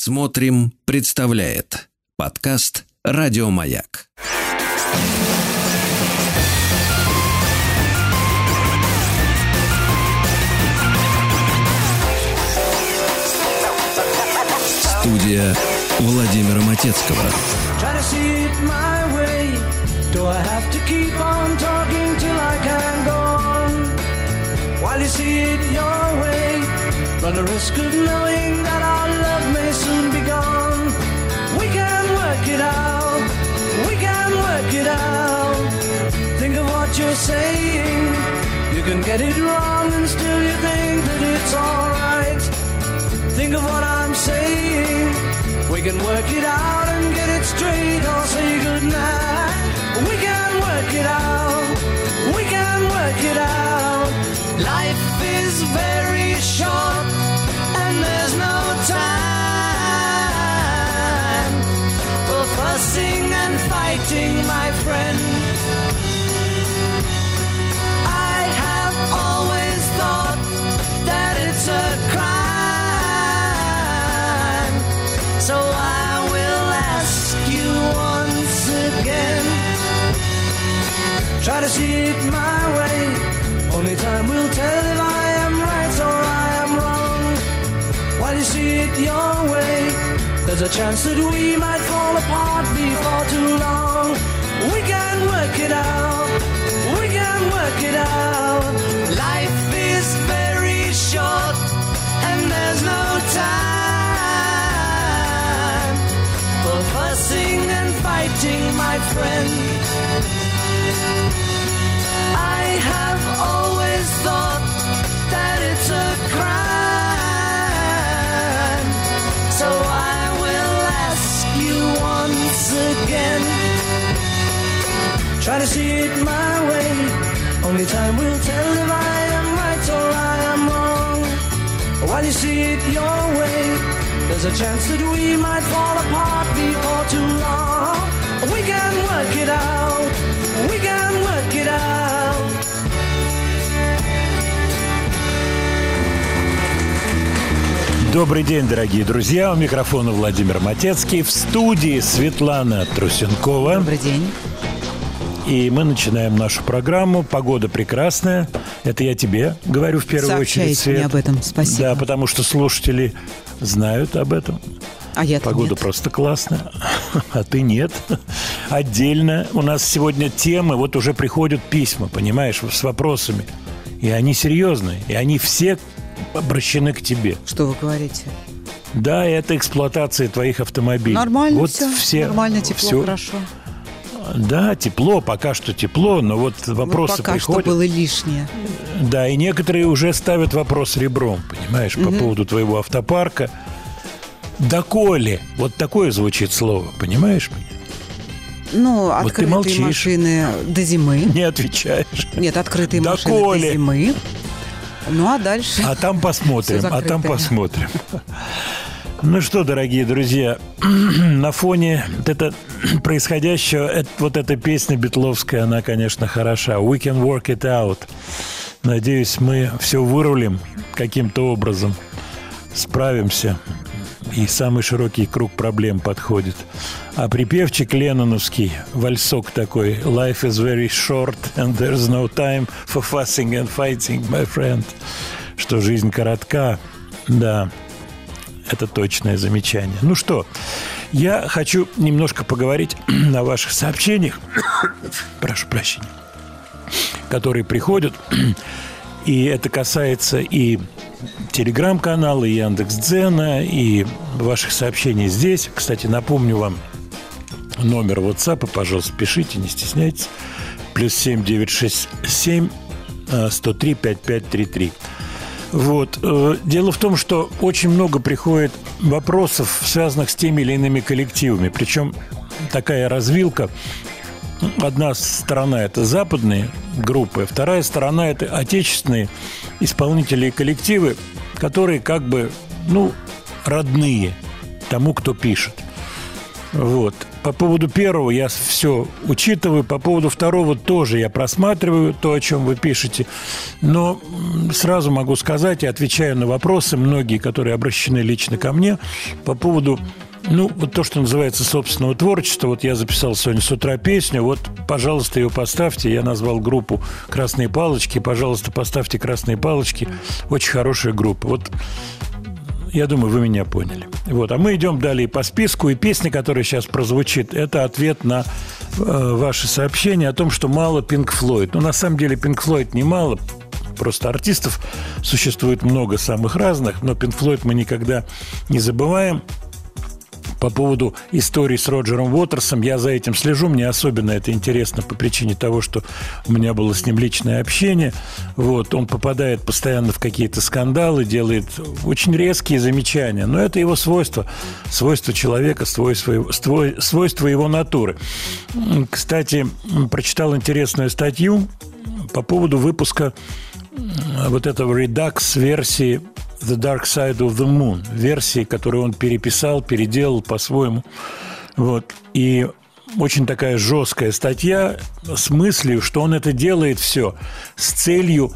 Смотрим, представляет подкаст Радиомаяк. Студия Владимира Матецкого. While you see it your way, run the risk of knowing that our love it out. We can work it out. Think of what you're saying. You can get it wrong and still you think that it's alright. Think of what I'm saying. We can work it out and get it straight or say goodnight. We can work it out. We can work it out. Life is very short and there's no time fussing and fighting, my friend. I have always thought that it's a crime. So I will ask you once again. Try to see it my way. Only time will tell if I am right or I am wrong. While you see it your way, there's a chance that we might fall apart before too long. We can work it out. We can work it out. Life is very short and there's no time for fussing and fighting, my friend. I have always thought that it's a crime. Try to see it my way. Only time will tell if I am right or I am wrong. While you see it your way, there's a chance that we might fall apart before too long. We can work it out. We can work it out. Добрый день, дорогие друзья. У микрофона Владимир Матецкий. В студии Светлана Трусенкова. Добрый день. И мы начинаем нашу программу. Погода прекрасная. Это я тебе говорю в первую Сообщаете очередь, Свет. мне об этом. Спасибо. Да, потому что слушатели знают об этом. А я Погода нет. просто классная, а ты нет. Отдельно у нас сегодня темы, вот уже приходят письма, понимаешь, с вопросами. И они серьезные, и они все обращены к тебе. Что вы говорите? Да, это эксплуатация твоих автомобилей. Нормально вот все. все. Нормально, тепло, всё- хорошо. Да, тепло, пока что тепло, но вот вопросы вот пока приходят. что было лишнее. Да, и некоторые уже ставят вопрос ребром, понимаешь, по поводу твоего автопарка. Доколе? Вот такое звучит слово, понимаешь? Ну, ты открытые молчишь. машины до зимы. Не отвечаешь. Нет, открытые машины Доколе? до зимы. Ну, а дальше? А там посмотрим, а там посмотрим. Ну что, дорогие друзья, на фоне вот это происходящего, это- вот эта песня Бетловская, она, конечно, хороша. We can work it out. Надеюсь, мы все вырулим каким-то образом, справимся. И самый широкий круг проблем подходит. А припевчик Ленноновский, вальсок такой «Life is very short and there's no time for fussing and fighting, my friend». Что жизнь коротка, да, это точное замечание. Ну что, я хочу немножко поговорить о ваших сообщениях. Прошу прощения. Которые приходят. И это касается и телеграм-канала, и Яндекс.Дзена, и ваших сообщений здесь. Кстати, напомню вам номер WhatsApp, пожалуйста, пишите, не стесняйтесь. Плюс 7967 э, 103 5533. Вот. э, Дело в том, что очень много приходит вопросов, связанных с теми или иными коллективами. Причем такая развилка. Одна сторона – это западные группы, вторая сторона – это отечественные исполнители и коллективы, которые как бы, ну, родные тому, кто пишет. Вот. По поводу первого я все учитываю, по поводу второго тоже я просматриваю то, о чем вы пишете. Но сразу могу сказать и отвечаю на вопросы, многие, которые обращены лично ко мне, по поводу ну, вот то, что называется собственного творчества. Вот я записал сегодня с утра песню. Вот, пожалуйста, ее поставьте. Я назвал группу «Красные палочки». Пожалуйста, поставьте «Красные палочки». Очень хорошая группа. Вот я думаю, вы меня поняли. Вот. А мы идем далее по списку. И песня, которая сейчас прозвучит, это ответ на э, ваше сообщение о том, что мало Пинк Флойд. Ну, на самом деле, Пинк Флойд не мало. Просто артистов существует много самых разных, но Пинк Флойд мы никогда не забываем по поводу истории с Роджером Уотерсом. Я за этим слежу. Мне особенно это интересно по причине того, что у меня было с ним личное общение. Вот. Он попадает постоянно в какие-то скандалы, делает очень резкие замечания. Но это его свойство. Свойство человека, свойство, свойство его натуры. Кстати, прочитал интересную статью по поводу выпуска вот этого редакс-версии The Dark Side of the Moon, версии, которую он переписал, переделал по-своему. Вот. И очень такая жесткая статья с мыслью, что он это делает все с целью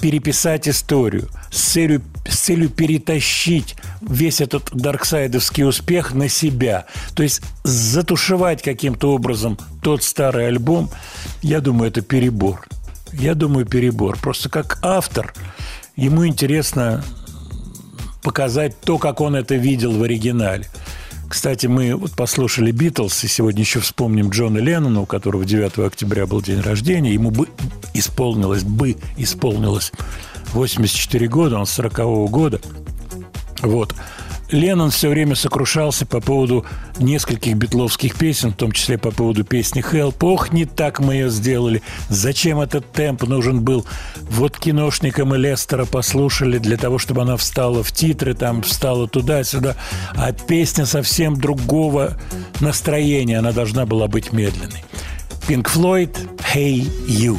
переписать историю, с целью, с целью перетащить весь этот дарксайдовский успех на себя. То есть затушевать каким-то образом тот старый альбом, я думаю, это перебор. Я думаю, перебор. Просто как автор ему интересно показать то, как он это видел в оригинале. Кстати, мы вот послушали Битлз, и сегодня еще вспомним Джона Леннона, у которого 9 октября был день рождения. Ему бы исполнилось, бы исполнилось 84 года, он с 40 -го года. Вот. Леннон все время сокрушался по поводу нескольких битловских песен, в том числе по поводу песни «Help». Ох, не так мы ее сделали. Зачем этот темп нужен был? Вот киношникам и Лестера послушали для того, чтобы она встала в титры, там встала туда-сюда. А песня совсем другого настроения. Она должна была быть медленной. Pink Floyd «Hey You».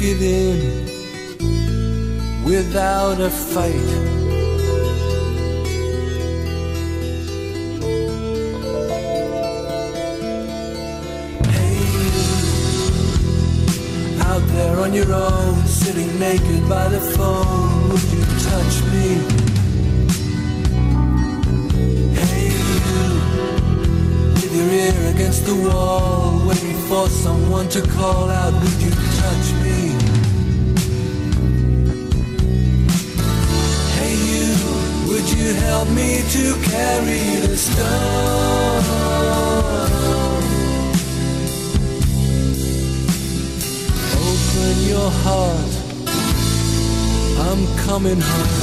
Give in without a fight. Hey, out there on your own, sitting naked by the phone, would you touch me? Hey, you, with your ear against the wall, waiting for someone to call out, would you touch me? You help me to carry the stone? Open your heart, I'm coming home.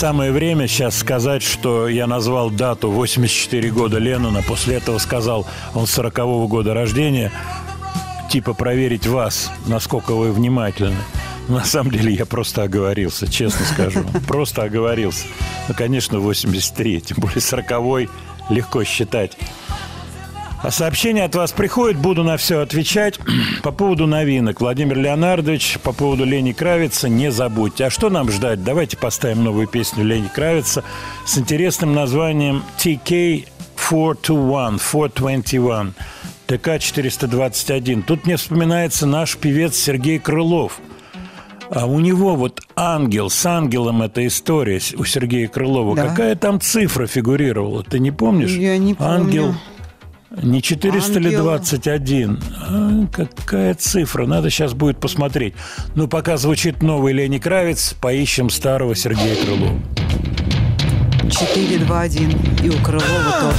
Самое время сейчас сказать, что я назвал дату 84 года Леннона, после этого сказал, он 40-го года рождения, типа проверить вас, насколько вы внимательны. На самом деле я просто оговорился, честно скажу. Просто оговорился. Ну, конечно, 83, тем более 40 легко считать. А сообщения от вас приходят, буду на все отвечать. По поводу новинок. Владимир Леонардович, по поводу Лени Кравица, не забудьте. А что нам ждать? Давайте поставим новую песню Лени Кравица с интересным названием TK 421, 421, ТК 421. Тут мне вспоминается наш певец Сергей Крылов. А у него вот ангел, с ангелом эта история у Сергея Крылова. Да. Какая там цифра фигурировала? Ты не помнишь? Я не помню. Ангел не 400 ли Ангел. 21? А, какая цифра? Надо сейчас будет посмотреть. Ну, пока звучит новый Лени Кравец, поищем старого Сергея Крылова. 4, 2, 1. И у Крылова тоже.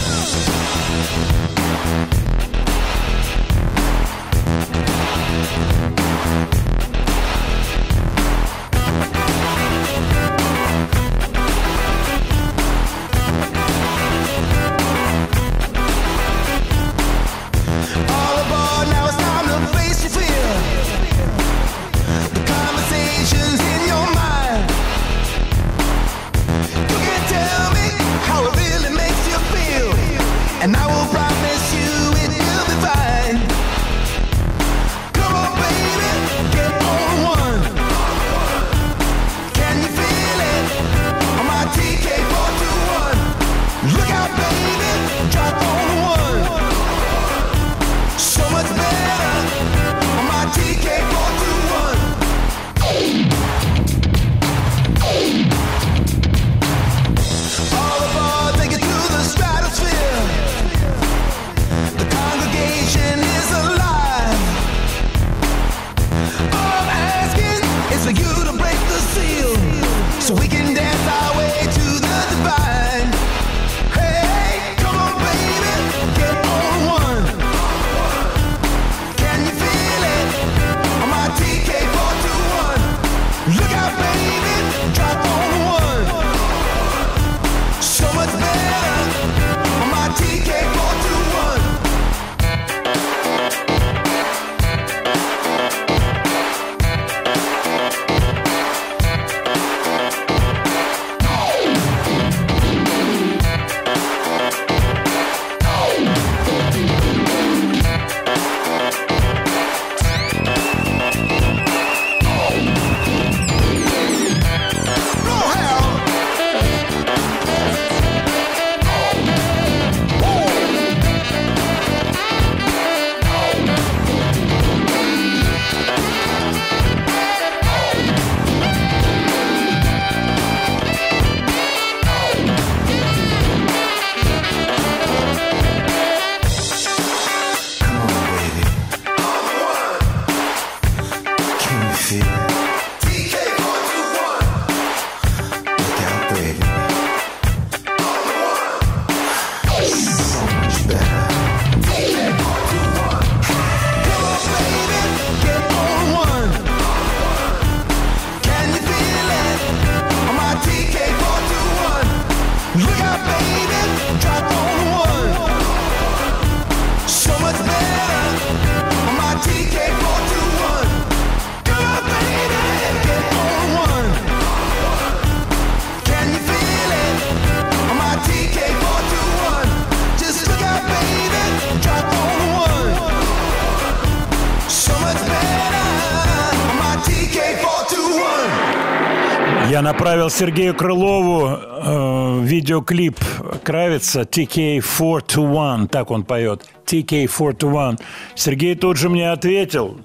Я направил Сергею Крылову э, видеоклип Кравица TK421, так он поет, TK421. Сергей тут же мне ответил.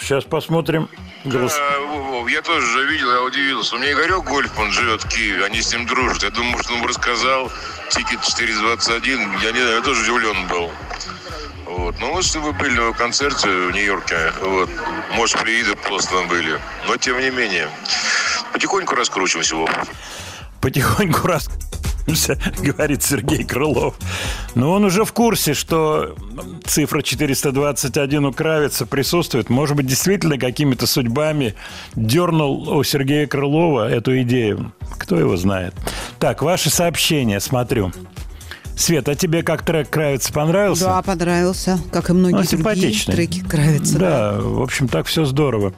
Сейчас посмотрим. Голос- А, Вов, я тоже же видел, я удивился. У меня Игорек Гольфман живет в Киеве, они с ним дружат. Я думаю, что он рассказал. Тикет 421. Я не знаю, я тоже удивлен был. Вот. Ну, если вы были на концерте в Нью-Йорке, вот, может, прииды просто там были. Но, тем не менее, потихоньку раскручиваемся его. Потихоньку раз говорит Сергей Крылов. Но он уже в курсе, что цифра 421 у Кравица присутствует. Может быть, действительно какими-то судьбами дернул у Сергея Крылова эту идею. Кто его знает. Так, ваши сообщения, смотрю. Свет, а тебе как трек Кравица понравился? Да, понравился, как и многие Ну, другие треки Кравица. Да, в общем, так все здорово.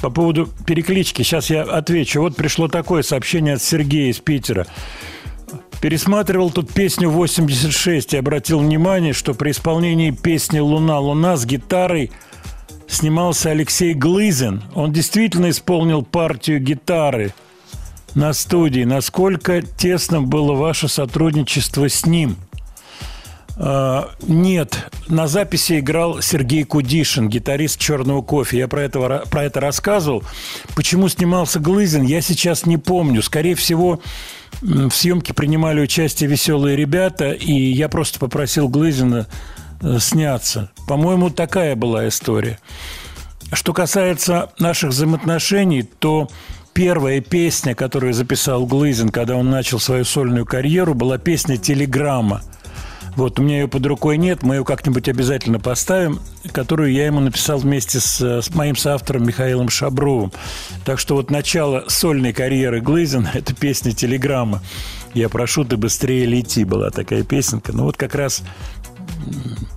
По поводу переклички, сейчас я отвечу. Вот пришло такое сообщение от Сергея из Питера. Пересматривал тут песню 86 и обратил внимание, что при исполнении песни «Луна, луна» с гитарой снимался Алексей Глызин. Он действительно исполнил партию гитары на студии. Насколько тесным было ваше сотрудничество с ним? А, Нет, на записи играл Сергей Кудишин, гитарист «Черного кофе». Я про, этого, про это рассказывал. Почему снимался Глызин, я сейчас не помню. Скорее всего, в съемке принимали участие веселые ребята, и я просто попросил Глызина э, сняться. По-моему, такая была история. Что касается наших взаимоотношений, то первая песня, которую записал Глызин, когда он начал свою сольную карьеру, была песня «Телеграмма». Вот, у меня ее под рукой нет, мы ее как-нибудь обязательно поставим, которую я ему написал вместе с, с моим соавтором Михаилом Шабровым. Так что вот начало сольной карьеры Глызина – это песня «Телеграмма». «Я прошу, ты быстрее лети» была такая песенка. Ну вот как раз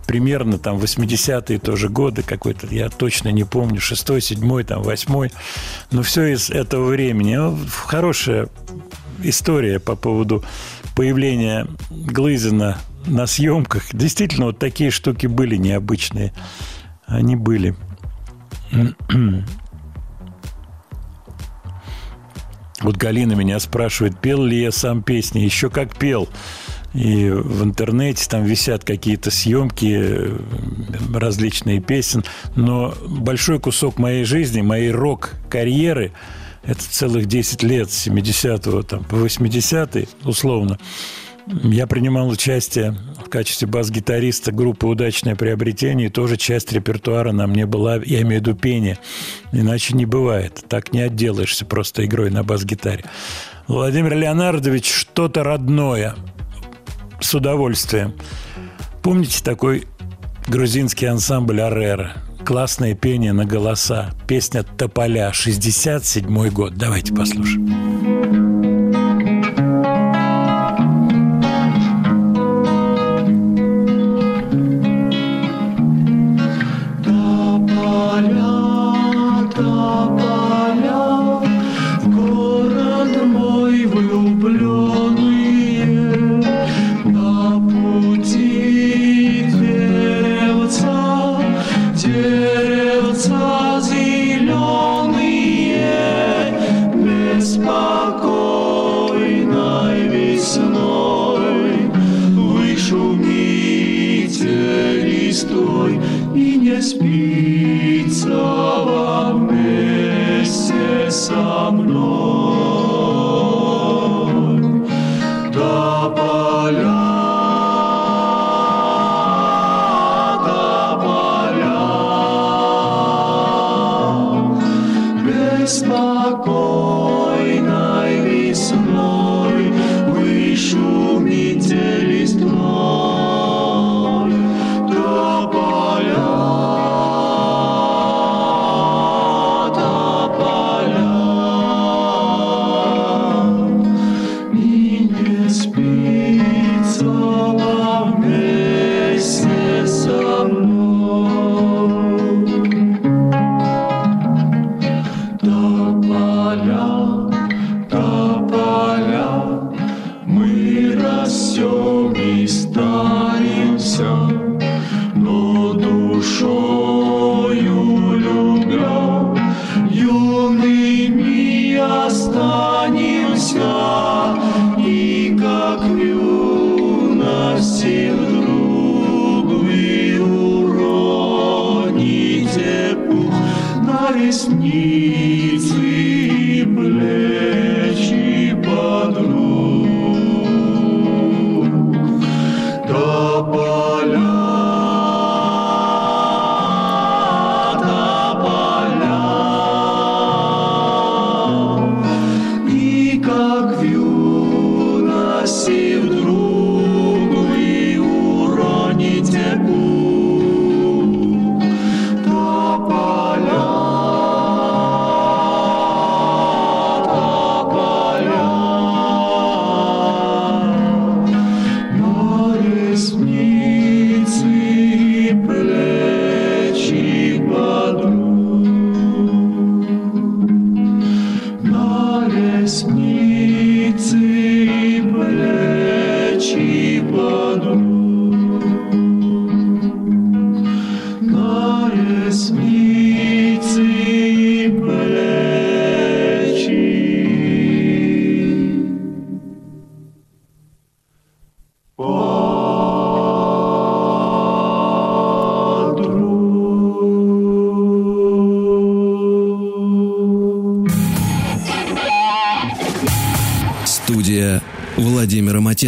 примерно там 80-е тоже годы какой-то, я точно не помню, 6 7 там 8 но все из этого времени. Ну, Хорошая история по поводу появления Глызина на съемках. Действительно, вот такие штуки были необычные. Они были. Вот Галина меня спрашивает, пел ли я сам песни. Еще как пел. И в интернете там висят какие-то съемки, э, различные песен. Но большой кусок моей жизни, моей рок-карьеры, это целых 10 лет, с 70-го там, по 80-й, условно, я принимал участие в качестве бас-гитариста группы «Удачное приобретение», и тоже часть репертуара на мне была, я имею в виду пение. Иначе не бывает. Так не отделаешься просто игрой на бас-гитаре. Владимир Леонардович, что-то родное. С удовольствием. Помните такой грузинский ансамбль «Арера»? Классное пение на голоса. Песня «Тополя», 67 год. Давайте послушаем. Со мной.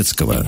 Лисицкого.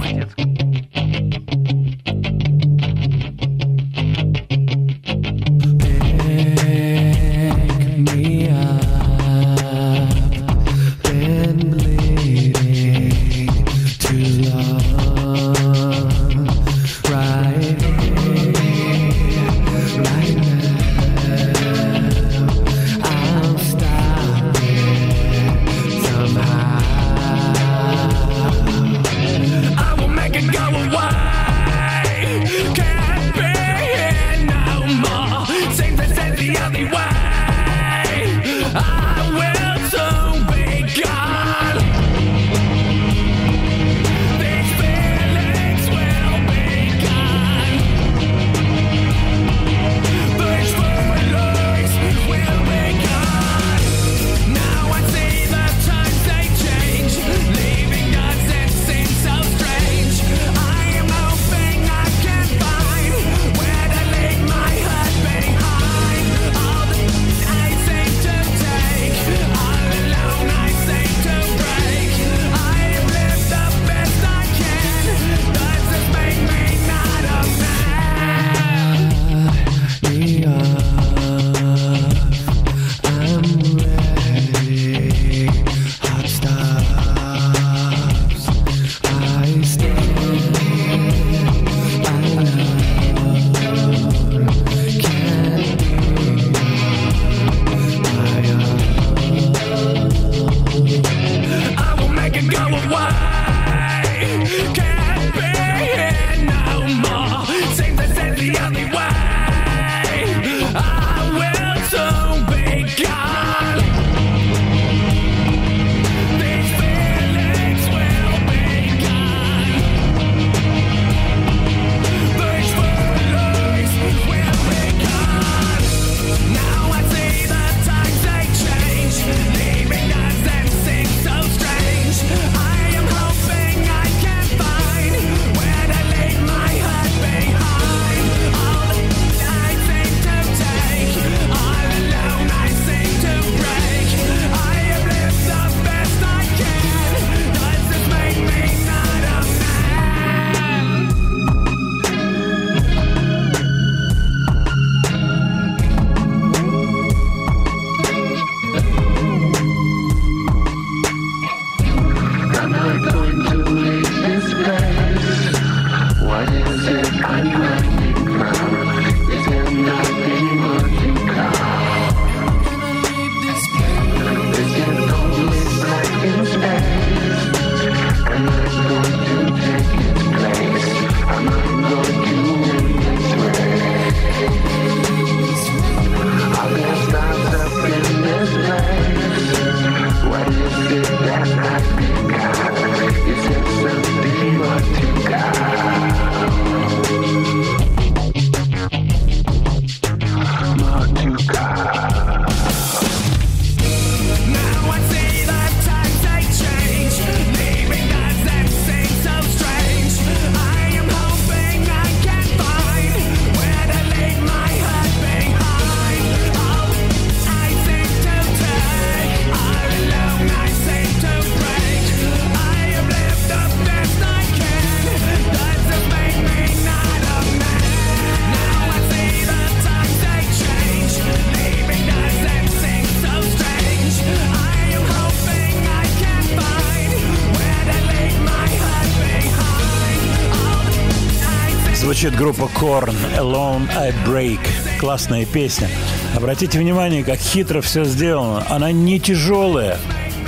звучит группа Korn «Alone I Break». Классная песня. Обратите внимание, как хитро все сделано. Она не тяжелая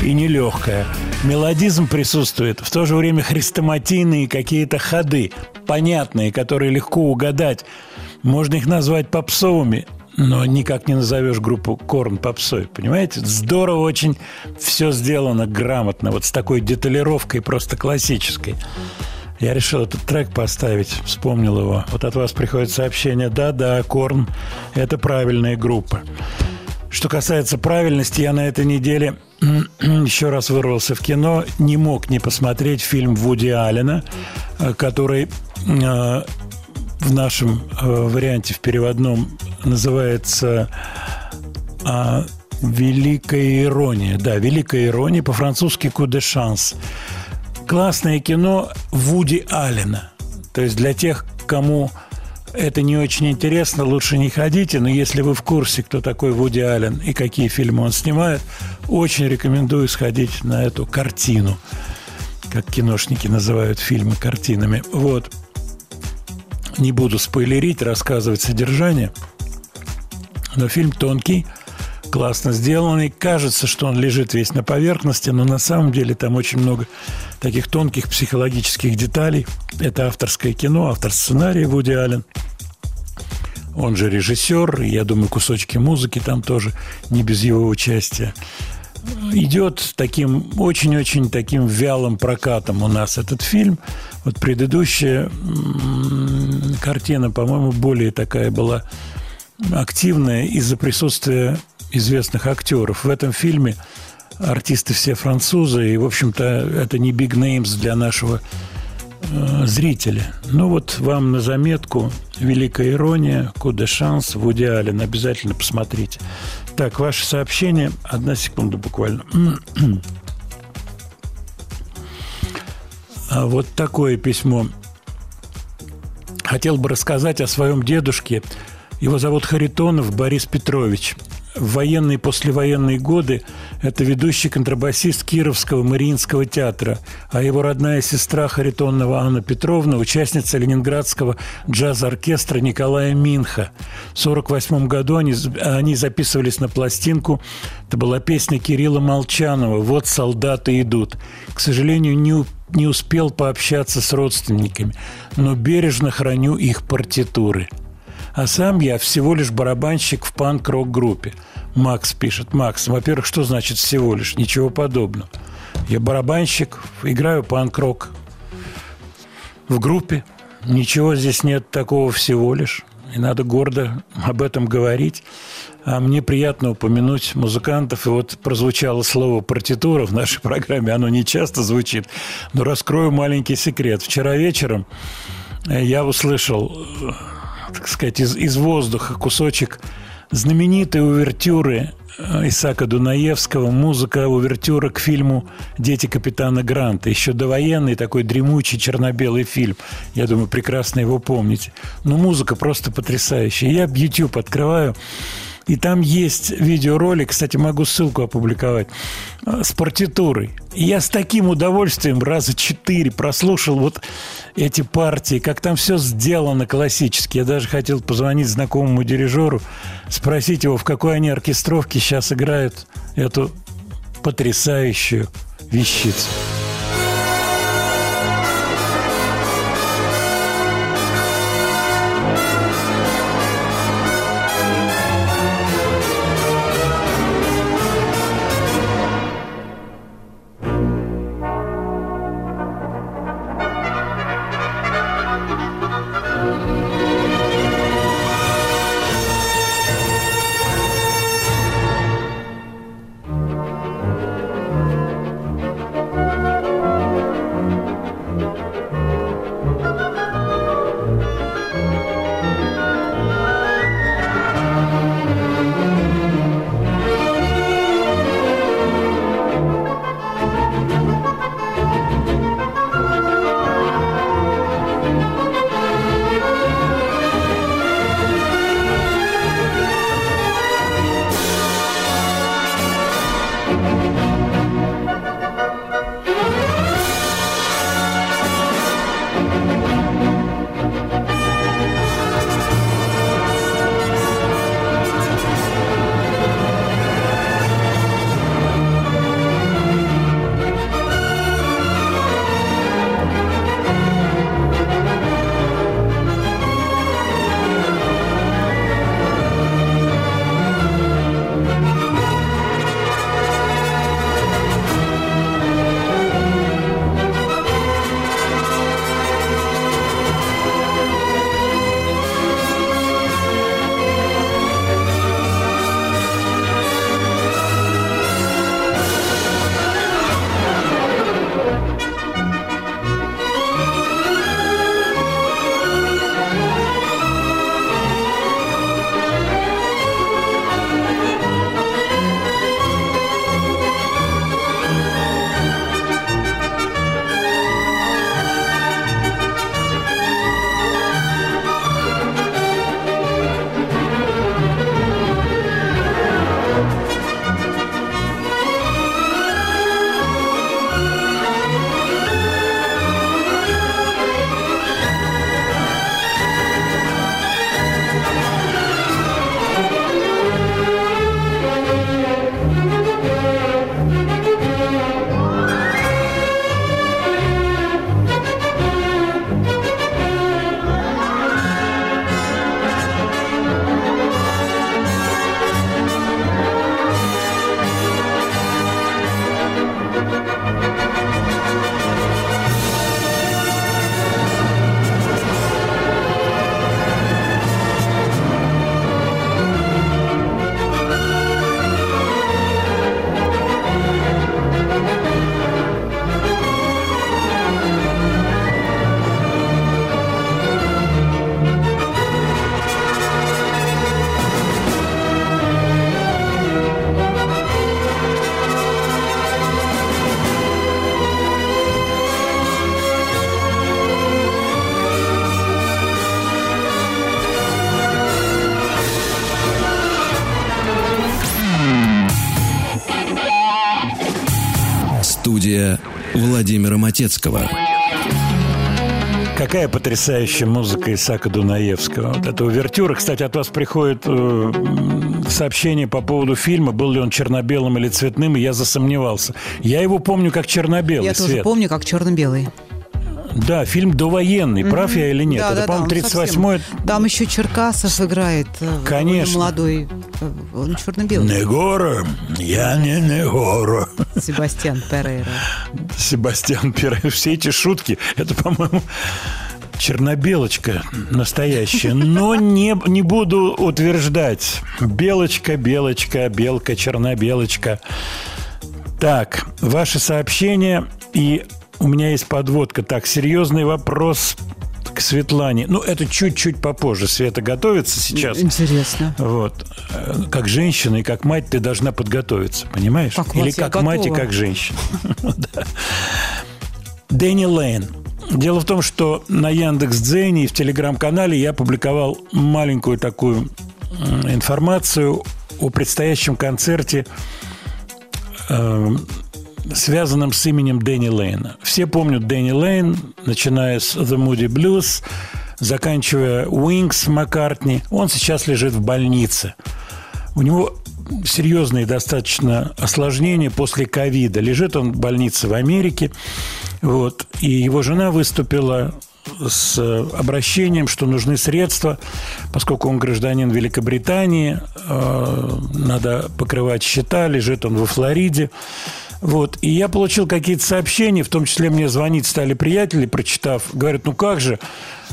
и не легкая. Мелодизм присутствует, в то же время хрестоматийные какие-то ходы, понятные, которые легко угадать. Можно их назвать попсовыми, но никак не назовешь группу Корн попсой, понимаете? Здорово очень все сделано грамотно, вот с такой деталировкой просто классической. Я решил этот трек поставить, вспомнил его. Вот от вас приходит сообщение, да-да, Корн – это правильная группа. Что касается правильности, я на этой неделе еще раз вырвался в кино, не мог не посмотреть фильм Вуди Аллена, э, который э, в нашем э, варианте в переводном называется а, «Великая ирония». Да, «Великая ирония», по-французски «Coup de chance». Классное кино Вуди Аллена. То есть для тех, кому это не очень интересно, лучше не ходите, но если вы в курсе, кто такой Вуди Аллен и какие фильмы он снимает, очень рекомендую сходить на эту картину, как киношники называют фильмы картинами. Вот. Не буду спойлерить, рассказывать содержание, но фильм тонкий, классно сделанный. Кажется, что он лежит весь на поверхности, но на самом деле там очень много таких тонких психологических деталей. Это авторское кино, автор сценария Вуди Аллен. Он же режиссер, я думаю, кусочки музыки там тоже не без его участия. Идет таким очень-очень таким вялым прокатом у нас этот фильм. Вот предыдущая картина, по-моему, более такая была активная из-за присутствия известных актеров. В этом фильме артисты все французы, и, в общем-то, это не big names для нашего э, зрителя. Ну вот вам на заметку «Великая ирония», «Куда шанс», Вуди Аллен. Обязательно посмотрите. Так, ваше сообщение. Одна секунда буквально. А вот такое письмо. Хотел бы рассказать о своем дедушке. Его зовут Харитонов Борис Петрович. В военные и послевоенные годы это ведущий контрабасист Кировского Мариинского театра, а его родная сестра Харитонова Анна Петровна – участница ленинградского джаз-оркестра Николая Минха. В 1948 году они, они записывались на пластинку. Это была песня Кирилла Молчанова «Вот солдаты идут». К сожалению, не не успел пообщаться с родственниками, но бережно храню их партитуры – а сам я всего лишь барабанщик в панк-рок группе. Макс пишет. Макс, во-первых, что значит всего лишь? Ничего подобного. Я барабанщик, играю панк-рок в группе. Ничего здесь нет такого всего лишь. И надо гордо об этом говорить. А мне приятно упомянуть музыкантов. И вот прозвучало слово «партитура» в нашей программе. Оно не часто звучит. Но раскрою маленький секрет. Вчера вечером я услышал э, так сказать, из, из воздуха кусочек знаменитой увертюры э, Исака Дунаевского, музыка увертюра к фильму «Дети капитана Гранта». Еще довоенный такой дремучий черно-белый фильм. Я думаю, прекрасно его помните. Но музыка просто потрясающая. Я YouTube открываю, и там есть видеоролик, кстати, могу ссылку опубликовать, э, с партитурой. И я с таким удовольствием раза четыре прослушал вот эти партии, как там все сделано классически. Я даже хотел позвонить знакомому дирижеру, спросить его, в какой они оркестровке сейчас играют эту потрясающую вещицу. Потрясающая музыка Исаака Дунаевского. Вот эта увертюра. Кстати, от вас приходит э, сообщение по поводу фильма, был ли он черно-белым или цветным, и я засомневался. Я его помню как черно-белый Я тоже Свет. помню, как черно-белый. Да, фильм довоенный, прав я или нет? Да, Это, да, по-моему, да, он 38-й. совсем- Там еще Черкасов играет. э, Конечно. Молодой. э, Он черно-белый. Негора, я не Негора. Себастьян Перейра. Себастьян Пирей. Все эти шутки, это, по-моему, чернобелочка настоящая. Но не, не буду утверждать. Белочка, белочка, белка, чернобелочка. Так, ваши сообщения и у меня есть подводка. Так, серьезный вопрос к Светлане. Ну, это чуть-чуть попозже. Света готовится сейчас. Интересно. Вот. Как женщина и как мать ты должна подготовиться, понимаешь? Так, Или как мать и готова. как женщина. Дэнни Лейн. Дело в том, что на Яндекс Дзене и в Телеграм-канале я публиковал маленькую такую информацию о предстоящем концерте, э, связанном с именем Дэнни Лейна. Все помнят Дэнни Лейн, начиная с The Moody Blues, заканчивая Wings Маккартни. Он сейчас лежит в больнице. У него серьезные достаточно осложнения после ковида. Лежит он в больнице в Америке. Вот. И его жена выступила с обращением, что нужны средства, поскольку он гражданин Великобритании, э, надо покрывать счета, лежит он во Флориде. Вот. И я получил какие-то сообщения, в том числе мне звонить стали приятели, прочитав, говорят, ну как же,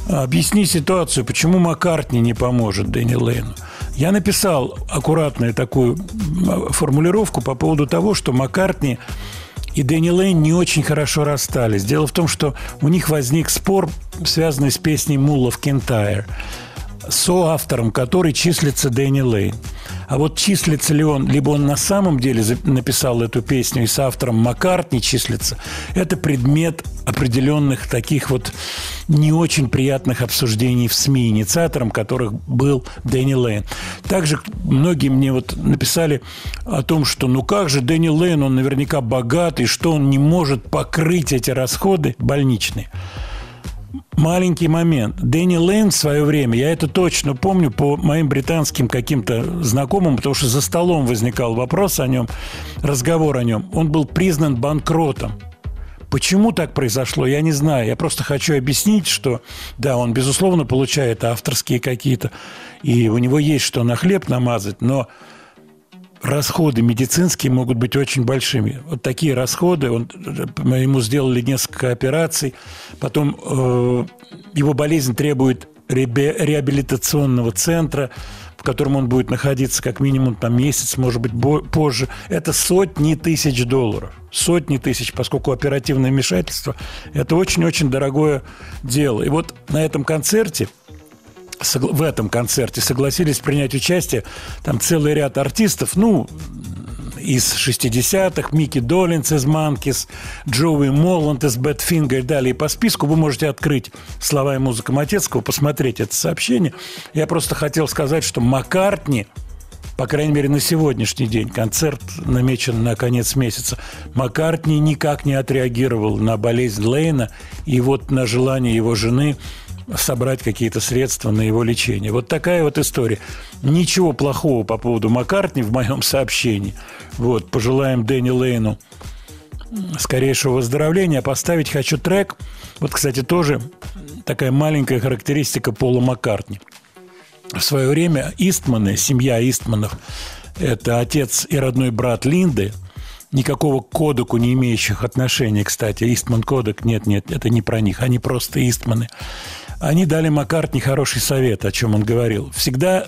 объясни ситуацию, почему Маккартни не поможет Дэнни Лейну. Я написал аккуратную такую формулировку по поводу того, что Маккартни и Дэнни Лейн не очень хорошо расстались. Дело в том, что у них возник спор, связанный с песней «Мула в Кентайр», соавтором которой числится Дэнни Лейн. А вот числится ли он, либо он на самом деле написал эту песню и с автором Маккартни числится, это предмет определенных таких вот не очень приятных обсуждений в СМИ, инициатором которых был Дэнни Лейн. Также многие мне вот написали о том, что ну как же Дэнни Лейн, он наверняка богатый, что он не может покрыть эти расходы больничные. Маленький момент. Дэнни Лейн в свое время, я это точно помню по моим британским каким-то знакомым, потому что за столом возникал вопрос о нем, разговор о нем. Он был признан банкротом. Почему так произошло, я не знаю. Я просто хочу объяснить, что, да, он, безусловно, получает авторские какие-то, и у него есть что на хлеб намазать, но расходы медицинские могут быть очень большими. Вот такие расходы, он, ему сделали несколько операций, потом э, его болезнь требует реабилитационного центра, в котором он будет находиться как минимум там месяц, может быть, позже. Это сотни тысяч долларов. Сотни тысяч, поскольку оперативное вмешательство – это очень-очень дорогое дело. И вот на этом концерте в этом концерте согласились принять участие там целый ряд артистов, ну, из 60-х, Микки Доленц из Monkees, Джоуи Молланд из Badfinger и далее по списку. Вы можете открыть слова и музыка Матецкого, посмотреть это сообщение. Я просто хотел сказать, что Маккартни, по крайней мере, на сегодняшний день, концерт намечен на конец месяца, Маккартни никак не отреагировал на болезнь Лейна и вот на желание его жены собрать какие-то средства на его лечение. Вот такая вот история. Ничего плохого по поводу Маккартни в моем сообщении. Вот, пожелаем Дэнни Лейну скорейшего выздоровления. Поставить хочу трек. Вот, кстати, тоже такая маленькая характеристика Пола Маккартни. В свое время Истманы, семья Истманов, это отец и родной брат Линды, никакого кодеку не имеющих отношения, кстати. Истман кодек, нет, нет, это не про них, они просто Истманы. Они дали Маккартни хороший совет, о чем он говорил. Всегда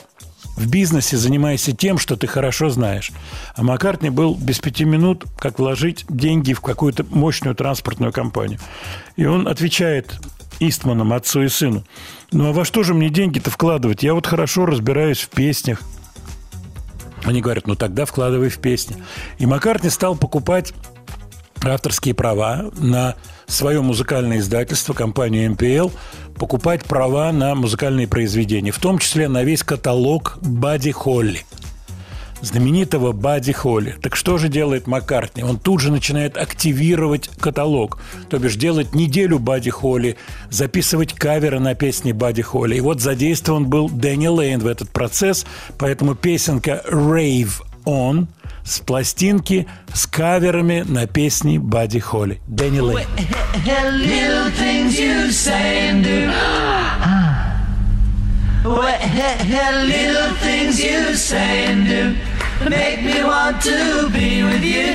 в бизнесе занимайся тем, что ты хорошо знаешь. А Маккартни был без пяти минут, как вложить деньги в какую-то мощную транспортную компанию. И он отвечает Истманам, отцу и сыну, ну а во что же мне деньги-то вкладывать? Я вот хорошо разбираюсь в песнях. Они говорят, ну тогда вкладывай в песни. И Маккартни стал покупать авторские права на свое музыкальное издательство, компанию MPL, покупать права на музыкальные произведения, в том числе на весь каталог Бадди Холли. знаменитого Бадди Холли. Так что же делает Маккартни? Он тут же начинает активировать каталог, то бишь делать неделю Бадди Холли, записывать каверы на песни Бадди Холли. И вот задействован был Дэнни Лейн в этот процесс, поэтому песенка «Rave On» с пластинки с каверами на песни Бадди Холли. Дэнни do make me want to be with you.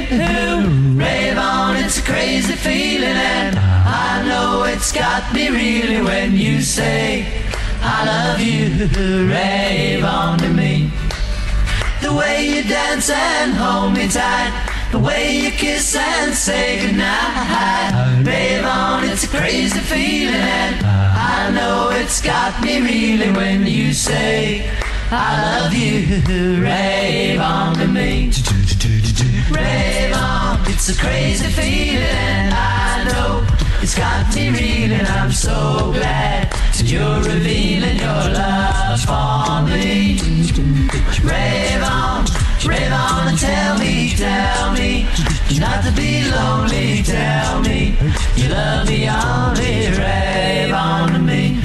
Rave on, it's a crazy feeling, and I know it's got me really when you say I love you. Rave on to me. The way you dance and hold me tight. The way you kiss and say goodnight. Rave on, it's a crazy feeling. And I know it's got me reeling when you say, I love you. Rave on to me. Rave on, it's a crazy feeling. I know it's got me reeling. I'm so glad you're revealing your love for me. Rave on, rave on and tell me, tell me not to be lonely. Tell me you love me only. Rave on to me.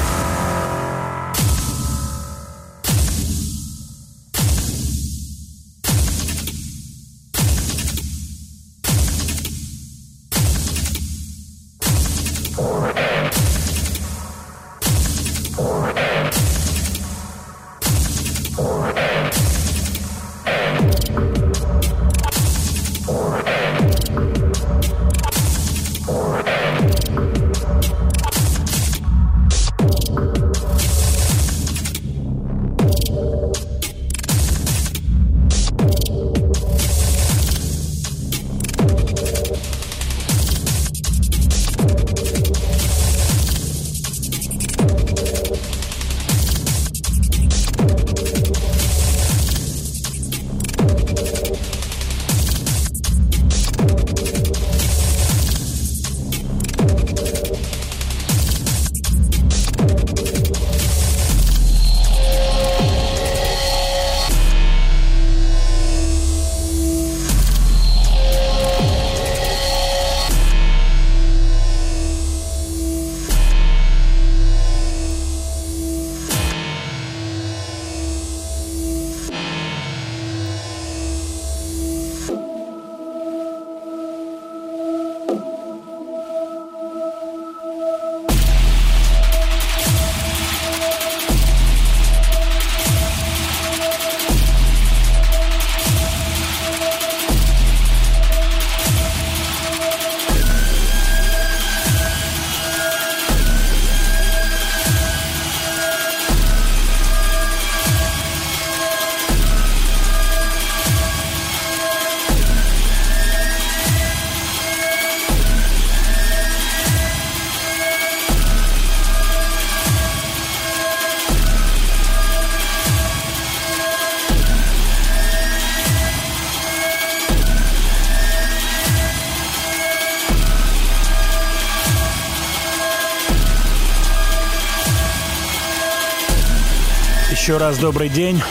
раз добрый день.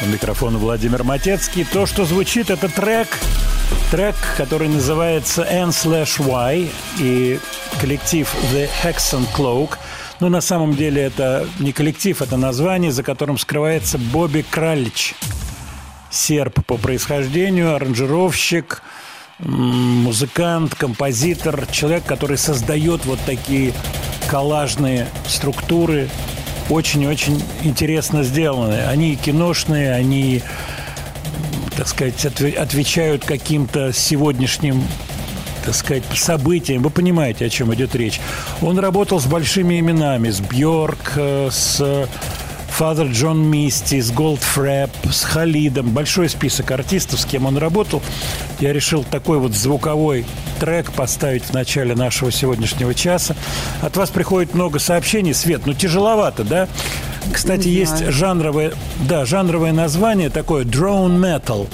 У микрофона Владимир Матецкий. То, что звучит, это трек, трек, который называется N slash Y и коллектив The Hexen Cloak. Но на самом деле это не коллектив, это название, за которым скрывается Бобби Кралич. серб по происхождению, аранжировщик, музыкант, композитор, человек, который создает вот такие коллажные структуры, очень-очень интересно сделаны. Они киношные, они, так сказать, отве- отвечают каким-то сегодняшним так сказать, событиям. Вы понимаете, о чем идет речь. Он работал с большими именами, с Бьорк, э, с Father Джон Мисти, с Goldfrapp, с Халидом. Большой список артистов, с кем он работал. Я решил такой вот звуковой трек поставить в начале нашего сегодняшнего часа. От вас приходит много сообщений. Свет, ну тяжеловато, да? Кстати, Не есть знаю. жанровое, да, жанровое название такое drone metal.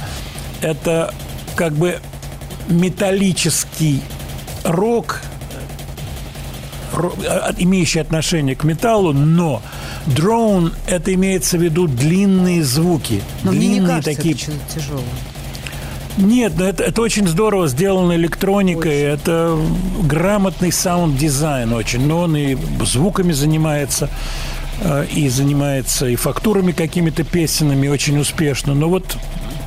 Это как бы металлический рок, ро- а- имеющий отношение к металлу, но дрон это имеется в виду длинные звуки, Но мне длинные не кажется, такие. это что-то тяжелое. Нет, но это, это очень здорово сделано электроникой. Это грамотный саунд-дизайн очень. Но он и звуками занимается, э, и занимается и фактурами какими-то песнями очень успешно. Но вот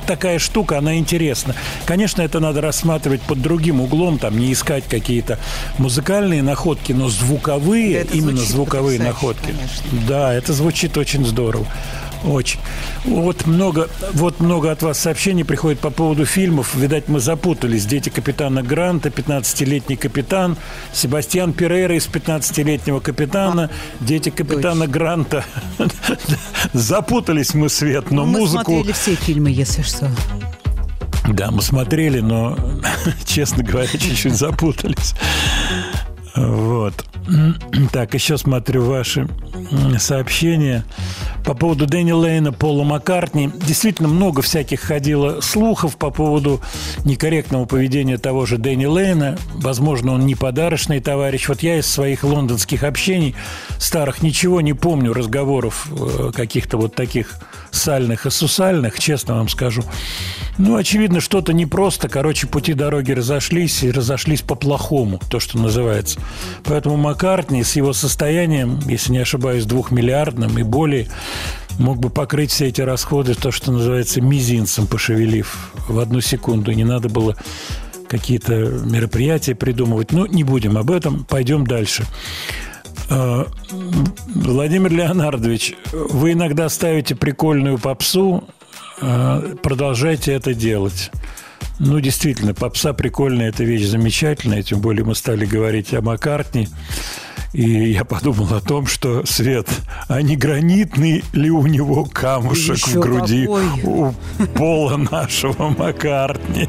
такая штука, она интересна. Конечно, это надо рассматривать под другим углом, там не искать какие-то музыкальные находки, но звуковые, Это именно звуковые находки. конечно. Да, это звучит очень здорово. Очень. Вот много, вот много от вас сообщений приходит по поводу фильмов. Видать, мы запутались. Дети капитана Гранта, 15-летний капитан, Себастьян Перейра из 15-летнего капитана, дети капитана Гранта. Запутались мы, Свет, но мы музыку... смотрели все фильмы, если что. Да, мы смотрели, но, честно говоря, чуть-чуть запутались. Вот. Так, еще смотрю ваши сообщения. По поводу Дэнни Лейна, Пола Маккартни. Действительно, много всяких ходило слухов по поводу некорректного поведения того же Дэнни Лейна. Возможно, он не подарочный товарищ. Вот я из своих лондонских общений старых ничего не помню разговоров э, каких-то вот таких сальных и сусальных, честно вам скажу. Ну, очевидно, что-то непросто. Короче, пути дороги разошлись и разошлись по-плохому, то, что называется. Поэтому Маккартни с его состоянием, если не ошибаюсь, двухмиллиардным и более, мог бы покрыть все эти расходы, то, что называется, мизинцем пошевелив в одну секунду. Не надо было какие-то мероприятия придумывать. Ну, не будем об этом, пойдем дальше. Э, Владимир Леонардович, вы иногда ставите прикольную попсу, э, продолжайте это делать. Ну, действительно, попса прикольная, это вещь замечательная, тем более мы стали говорить о Маккартни. И я подумал о том, что, Свет, а не гранитный ли у него камушек в груди какой. у пола нашего Маккартни?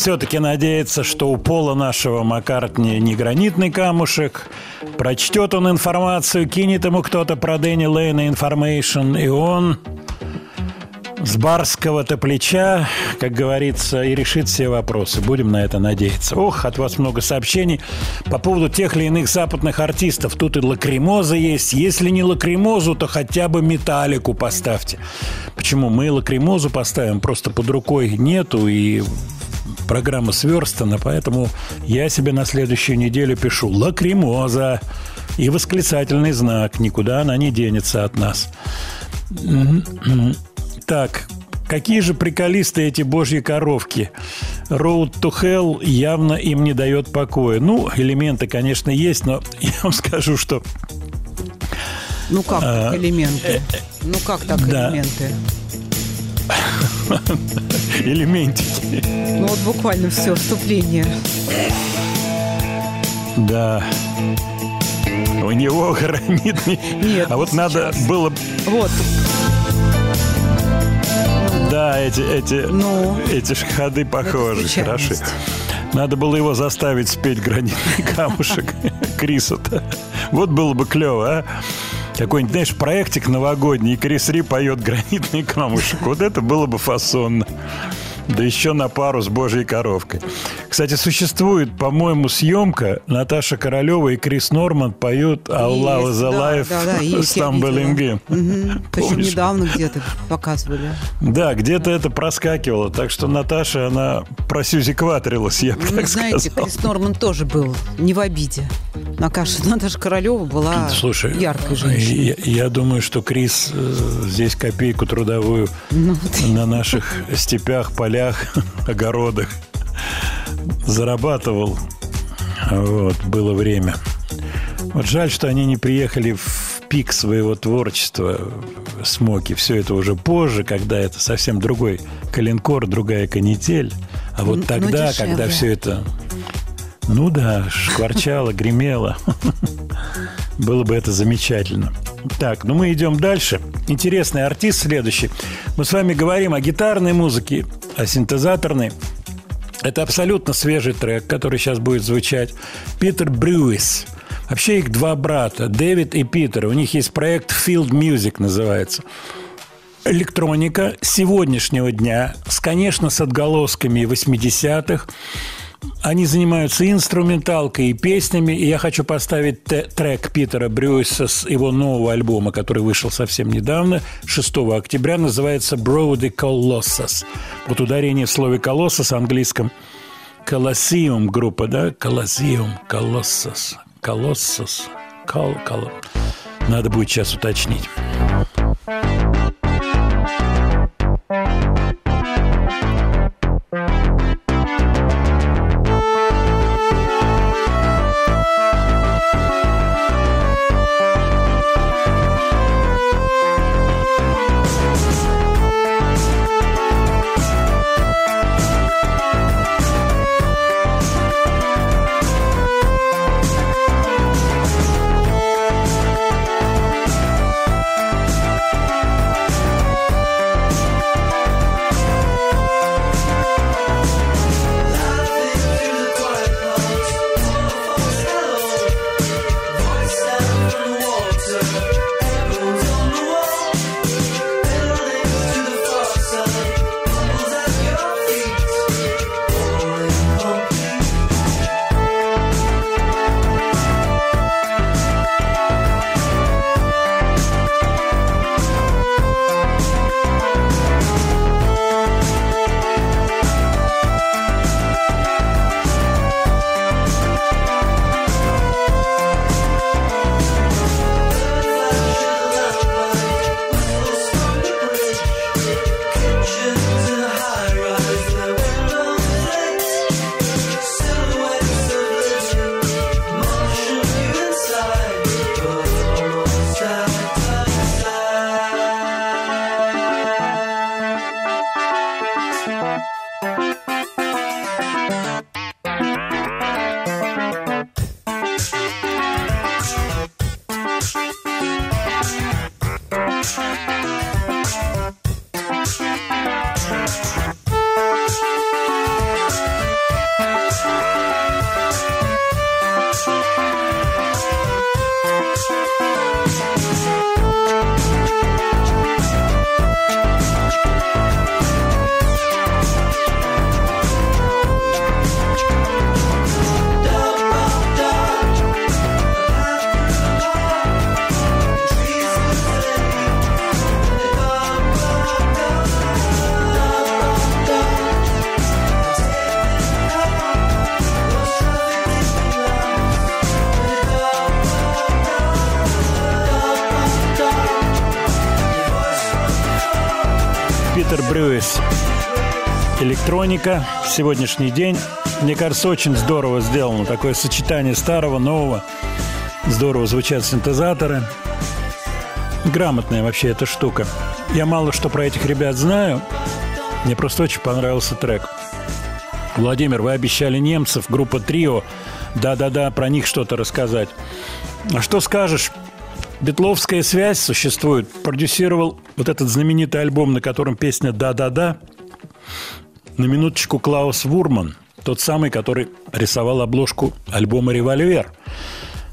Все-таки надеяться, что у Пола нашего Маккартни не гранитный камушек. Прочтет он информацию, кинет ему кто-то про Дэнни Лейна information, и он с барского-то плеча, как говорится, и решит все вопросы. Будем на это надеяться. Ох, от вас много сообщений по поводу тех или иных западных артистов. Тут и лакримоза есть. Если не лакримозу, то хотя бы металлику поставьте. Почему? Мы лакримозу поставим, просто под рукой нету, и программа сверстана, поэтому я себе на следующую неделю пишу «Lacrimosa» и восклицательный знак. Никуда она не денется от нас. Так, какие же приколисты эти божьи коровки? Road to Hell явно им не дает покоя. Ну, элементы, конечно, есть, но я вам скажу, что Ну как А, так элементы? Ну как так элементы? Элементики. Ну вот буквально все, вступление. Да. У него гранитный... Нет, а вот надо было... Вот, Да, эти, эти, Ну? эти ходы похожи, хороши. Надо было его заставить спеть гранитный камушек Криса-то. Вот было бы клево, а? Какой-нибудь, знаешь, проектик новогодний, и Крис Ри поет гранитный камушек. Вот это было бы фасонно. Да еще на пару с Божьей коровкой. Кстати, существует, по-моему, съемка. Наташа Королева и Крис Норман поют видела. in. Мгм. Причем Помнишь? недавно где-то показывали. Да, где-то это проскакивало. Так что Наташа, она просюзикватрилась, я бы Ну, так знаете, сказал. Крис Норман тоже был не в обиде. Накаша Наташа Королева была Слушай, яркой женщиной. Я, я думаю, что Крис э, здесь копейку трудовую Ну, на наших степях, полях, огородах зарабатывал. Вот, было время. Вот жаль, что они не приехали в пик своего творчества Смоки. Все это уже позже, когда это совсем другой калинкор, другая канитель. А вот Ну, тогда, дешевле. когда все это... Ну да, шкварчало, гремело. Было бы это замечательно. Так, ну мы идем дальше. Интересный артист следующий. Мы с вами говорим о гитарной музыке, о синтезаторной. Это абсолютно свежий трек, который сейчас будет звучать. Питер Брюис. Вообще их два брата, Дэвид и Питер. У них есть проект Field Music называется. Электроника сегодняшнего дня, с, конечно, с отголосками 80-х. Они занимаются инструменталкой, и песнями. И я хочу поставить трек Питера Брюиса с его нового альбома, который вышел совсем недавно, 6 октября, называется «Brody Colossus». Вот ударение в слове «колоссос» английском. Колоссиум группа, да? Колоссиум, Колоссос, Колоссос, Кол, Кол. Надо будет сейчас уточнить. Электроника. Сегодняшний день. Мне кажется, очень здорово сделано. Такое сочетание старого, нового. Здорово звучат синтезаторы. Грамотная вообще эта штука. Я мало что про этих ребят знаю. Мне просто очень понравился трек. Владимир, вы обещали немцев, группа Трио. Да-да-да, про них что-то рассказать. А что скажешь? Бетловская связь существует. Продюсировал вот этот знаменитый альбом, на котором песня «Да-да-да». На минуточку Клаус Вурман. Тот самый, который рисовал обложку альбома «Револьвер».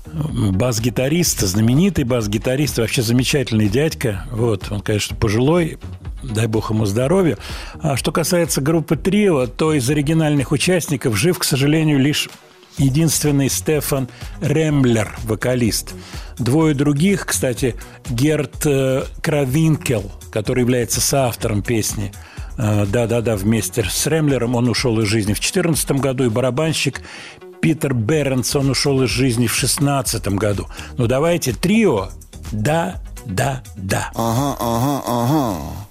Бас-гитарист, знаменитый бас-гитарист, вообще замечательный дядька. Вот, он, конечно, пожилой, дай бог ему здоровья. А что касается группы Трио, то из оригинальных участников жив, к сожалению, лишь единственный Стефан Ремблер, вокалист. Двое других, кстати, Герт э, Кравинкел, который является соавтором песни «Да-да-да» вместе с Ремблером, он ушел из жизни в 2014 году, и барабанщик Питер Бернс, он ушел из жизни в 2016 году. Ну, давайте трио «Да-да-да». Ага, ага, ага. Ага.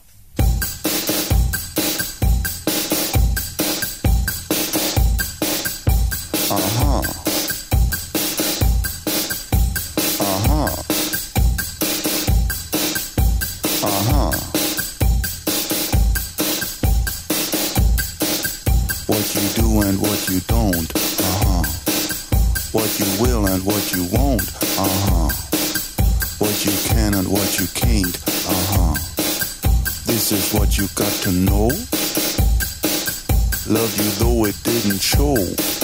To know. Love you though it didn't show.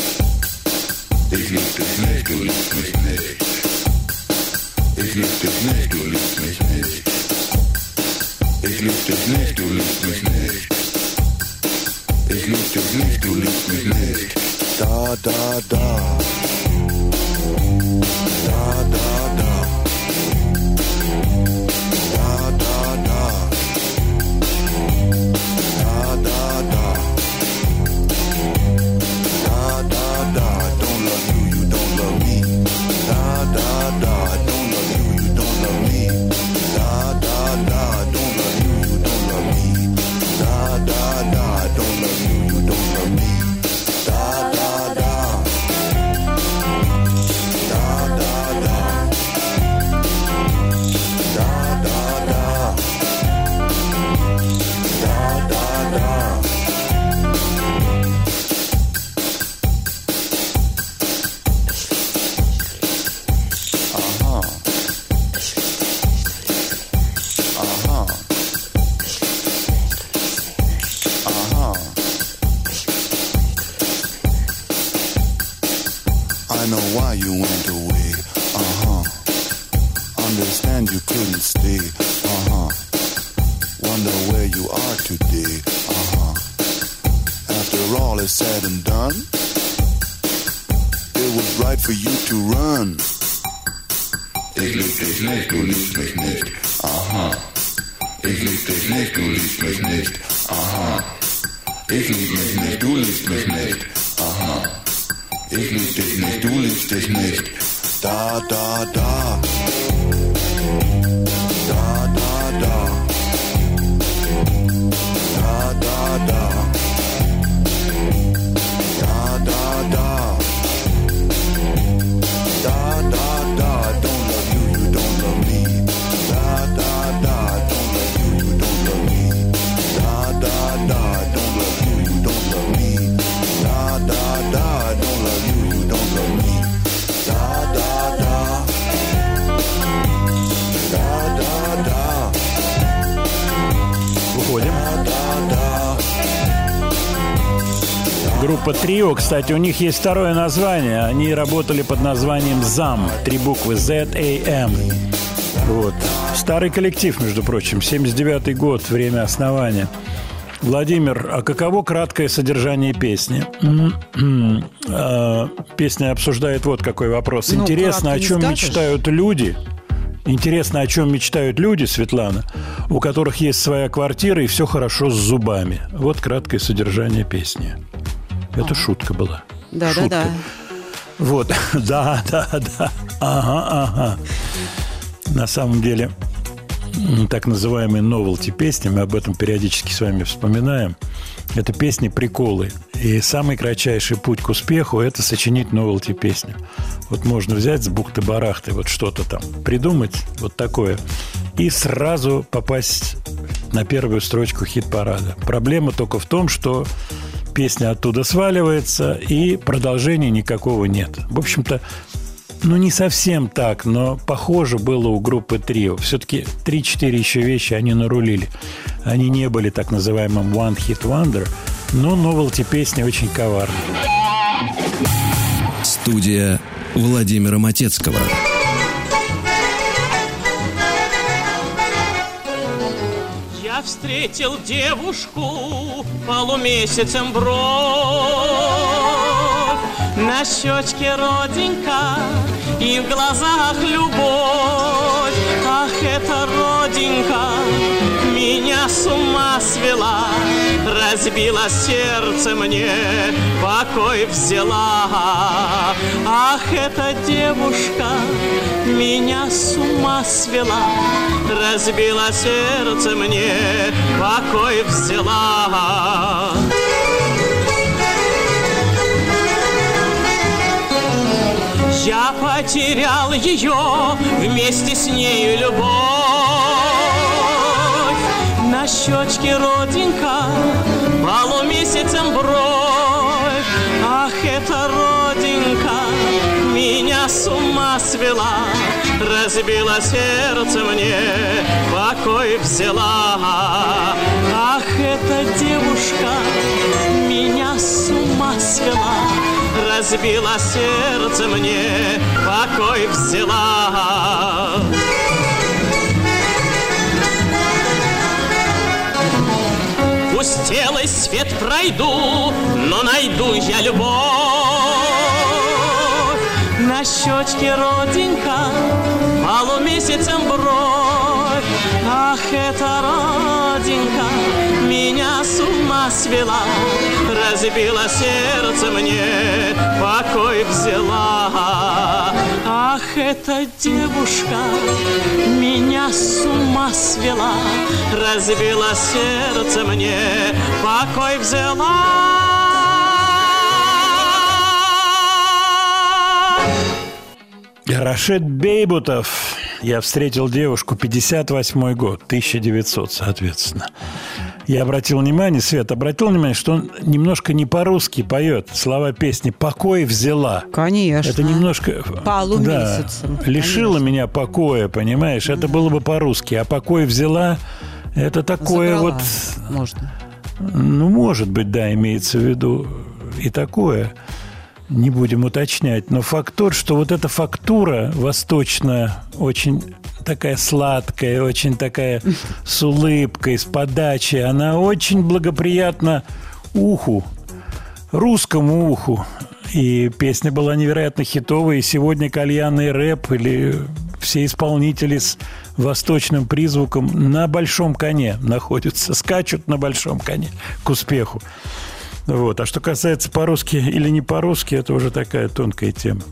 Трио, кстати, у них есть второе название. Они работали под названием ЗАМ. Три буквы Z-A-M. Вот. Старый коллектив, между прочим. 79-й год, время основания. Владимир, а каково краткое содержание песни? М-м-м. А, Песня обсуждает вот какой вопрос. Ну, Интересно, о чем мечтают люди? Интересно, о чем мечтают люди, Светлана, у которых есть своя квартира и все хорошо с зубами. Вот краткое содержание песни. Это шутка была. Да, да, Шутка. да. Вот, да, да, да. Ага, ага. На самом деле, так называемые новелти песни, мы об этом периодически с вами вспоминаем. Это песни приколы. И самый кратчайший путь к успеху – это сочинить новелти песню. Вот можно взять с бухты-барахты вот что-то там, придумать вот такое, и сразу попасть на первую строчку хит-парада. Проблема только в том, что песня оттуда сваливается, и продолжения никакого нет. В общем-то, ну, не совсем так, но похоже было у группы Трио. Все-таки 3-4 еще вещи они нарулили. Они не были так называемым One Hit Wonder, но новелти песни очень коварны. Студия Владимира Матецкого. Встретил девушку полумесяцем бровь На щечке родинка и в глазах любовь. Ах, эта родинка меня с ума свела Разбила сердце мне, покой взяла. Ах, эта девушка меня с ума свела Разбила сердце мне, покой взяла. Я потерял ее вместе с нею любовь На щечке родинка, полумесяцем бровь. Ах, эта родинка меня с ума свела Разбила сердце мне, покой взяла. Ах, эта девушка меня с ума свела Разбила сердце мне, покой взяла Пустелый свет пройду, но найду я любовь. На щечке родинка, полумесяцем бровь. Ах, эта родинка меня с ума свела. Разбила сердце мне, покой взяла. Ах, эта девушка меня с ума свела. Разбила сердце мне, покой взяла. Рашид Бейбутов. Я встретил девушку 58 год, 1900, соответственно. Я обратил внимание, Свет, обратил внимание, что он немножко не по-русски поет слова песни «Покой взяла». Конечно. Это немножко... Полумесяцем, Да, лишила меня покоя, понимаешь? Это было бы по-русски. А «покой взяла» – это такое Забрала, вот... Можно. Ну, может быть, да, имеется в виду и такое. Не будем уточнять. Но факт тот, что вот эта фактура восточная очень такая сладкая, очень такая с улыбкой, с подачей, она очень благоприятна уху, русскому уху. И песня была невероятно хитовая. И сегодня кальянный рэп или все исполнители с восточным призвуком на большом коне находятся, скачут на большом коне к успеху. Вот. А что касается по-русски или не по-русски, это уже такая тонкая тема.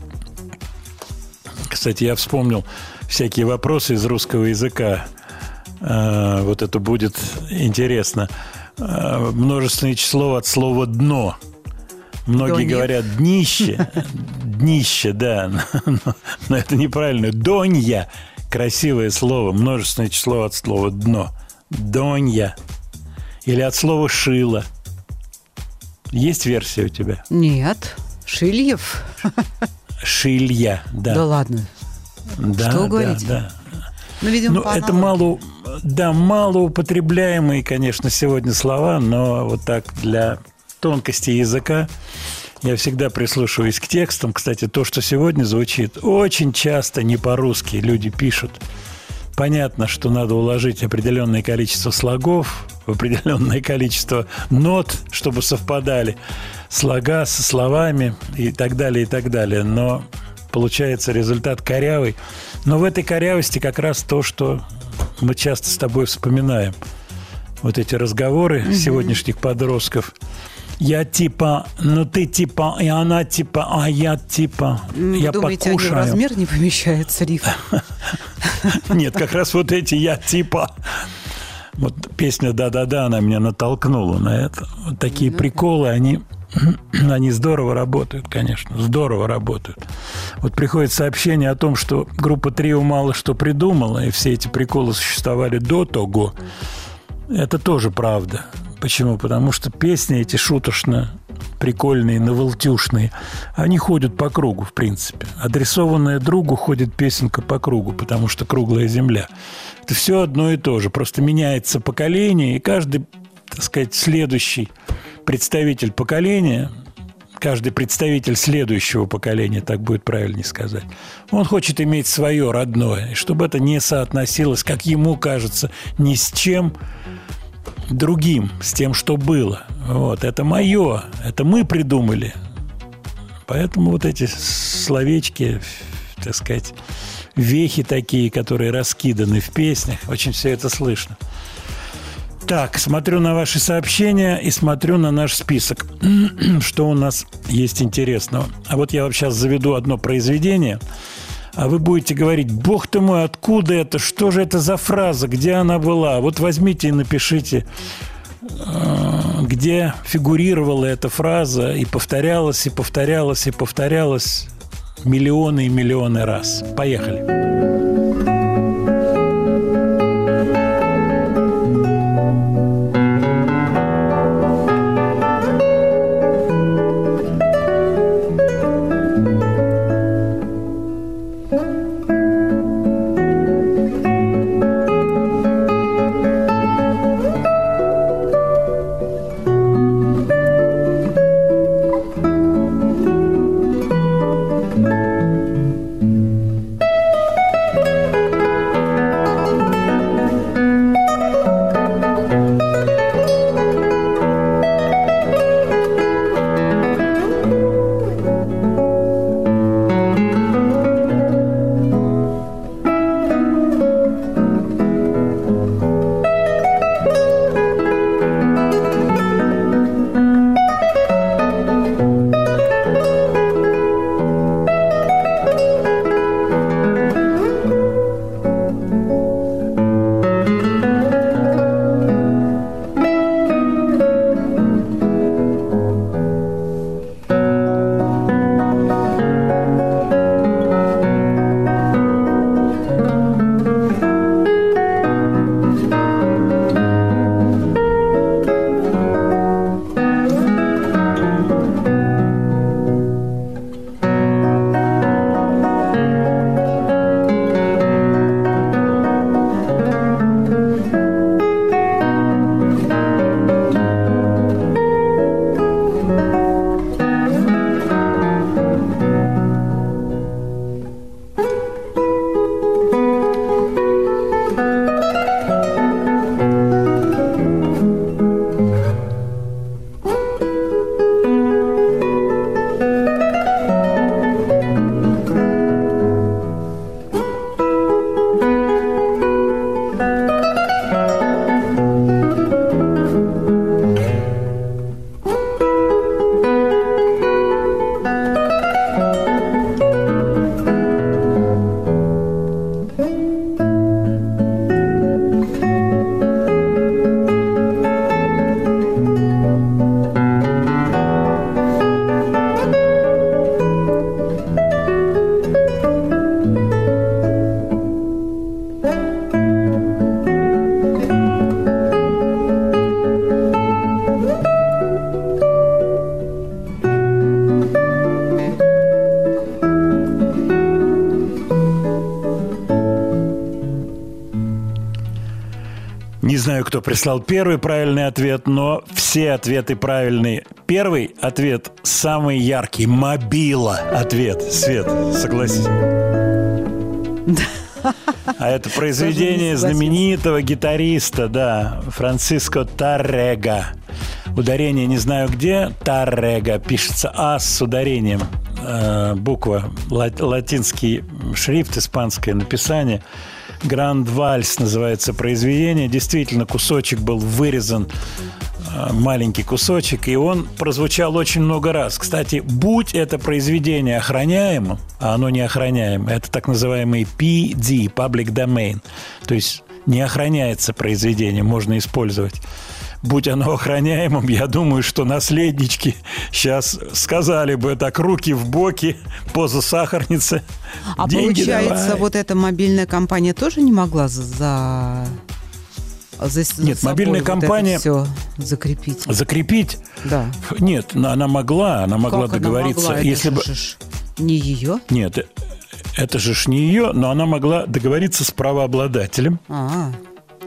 Кстати, я вспомнил всякие вопросы из русского языка. А, Вот это будет интересно. А, Множественное число от слова «дно». Многие Донья. говорят «днище». Днище, да. Но, но это неправильно. «Донья» – красивое слово. Множественное число от слова «дно». «Донья». Или от слова «шило». Есть версия у тебя? Нет. Шильев? Шилья, да. Да ладно. Да, Что да, говорите? да. Ну, видимо, Ну, это мало, да, малоупотребляемые, конечно, сегодня слова, но вот так для тонкости языка я всегда прислушиваюсь к текстам. Кстати, то, что сегодня звучит, очень часто не по-русски люди пишут. Понятно, что надо уложить определенное количество слогов, в определенное количество нот, чтобы совпадали слога со словами и так далее, и так далее. Но получается результат корявый. Но в этой корявости как раз то, что мы часто с тобой вспоминаем. Вот эти разговоры сегодняшних подростков. Я типа, ну ты типа, и она типа, а я типа, Ну, я думаете, они в покушаю. размер не помещаются, Риф? Нет, как раз вот эти я типа. Вот песня «Да-да-да», она меня натолкнула на это. Вот такие приколы, они, они здорово работают, конечно, здорово работают. Вот приходит сообщение о том, что группа «Трио» мало что придумала, и все эти приколы существовали до того. Это тоже правда. Почему? Потому что песни эти шуточно прикольные, новолтюшные, они ходят по кругу, в принципе. Адресованная другу ходит песенка по кругу, потому что круглая земля. Это все одно и то же. Просто меняется поколение, и каждый, так сказать, следующий представитель поколения, каждый представитель следующего поколения, так будет правильнее сказать, он хочет иметь свое родное, и чтобы это не соотносилось, как ему кажется, ни с чем другим, с тем, что было. Вот, это мое, это мы придумали. Поэтому вот эти словечки, так сказать, вехи такие, которые раскиданы в песнях, очень все это слышно. Так, смотрю на ваши сообщения и смотрю на наш список. Что у нас есть интересного? А вот я вам сейчас заведу одно произведение, а вы будете говорить, бог ты мой, откуда это? Что же это за фраза? Где она была? Вот возьмите и напишите, э, где фигурировала эта фраза и повторялась, и повторялась, и повторялась миллионы и миллионы раз. Поехали. Кто прислал первый правильный ответ, но все ответы правильные. Первый ответ самый яркий. Мобила ответ. Свет, согласись. А это произведение знаменитого гитариста, да, Франциско Таррега. Ударение не знаю где, Таррега, пишется А с ударением. Э, буква, ла- латинский шрифт, испанское написание. Гранд Вальс называется произведение. Действительно, кусочек был вырезан э, маленький кусочек, и он прозвучал очень много раз. Кстати, будь это произведение охраняемым, а оно не охраняемо, это так называемый PD, Public Domain, то есть не охраняется произведение, можно использовать. Будь оно охраняемым, я думаю, что наследнички сейчас сказали бы так, руки в боки, поза сахарницы. А деньги получается, давай. вот эта мобильная компания тоже не могла за... за... Нет, собой мобильная вот компания- всё закрепить. Закрепить? Да. Нет, она могла, она могла Как она договориться. могла? Это если бы... ж не ее. Нет, это же ж не ее, но она могла договориться с правообладателем. А,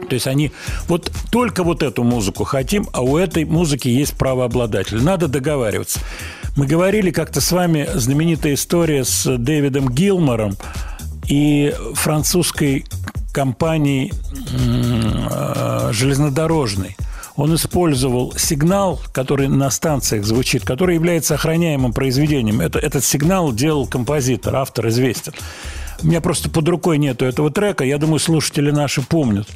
То есть они вот только вот эту музыку хотим, а у этой музыки есть правообладатель. Надо договариваться. Мы говорили как-то с вами знаменитая история с Дэвидом Гилмором и французской компанией э, железнодорожной. Он использовал сигнал, который на станциях звучит, который является охраняемым произведением. Это, этот сигнал делал композитор, автор известен. У меня просто под рукой нету этого трека. Я думаю, слушатели наши помнят.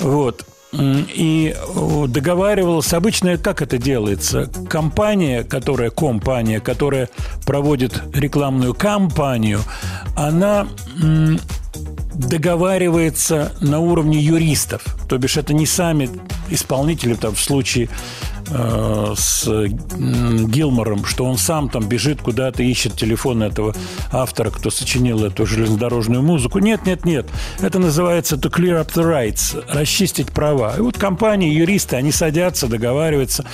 Вот. И о, договаривалась, обычно как это делается? Компания, которая, компания, которая проводит рекламную кампанию, она договаривается на уровне юристов. То бишь это не сами исполнители, там, в случае с м, Гилмором, что он сам там бежит куда-то, ищет телефон этого автора, кто сочинил эту железнодорожную музыку. Нет, нет, нет. Это называется to clear up the rights, расчистить права. И вот компании, юристы, они садятся, договариваются.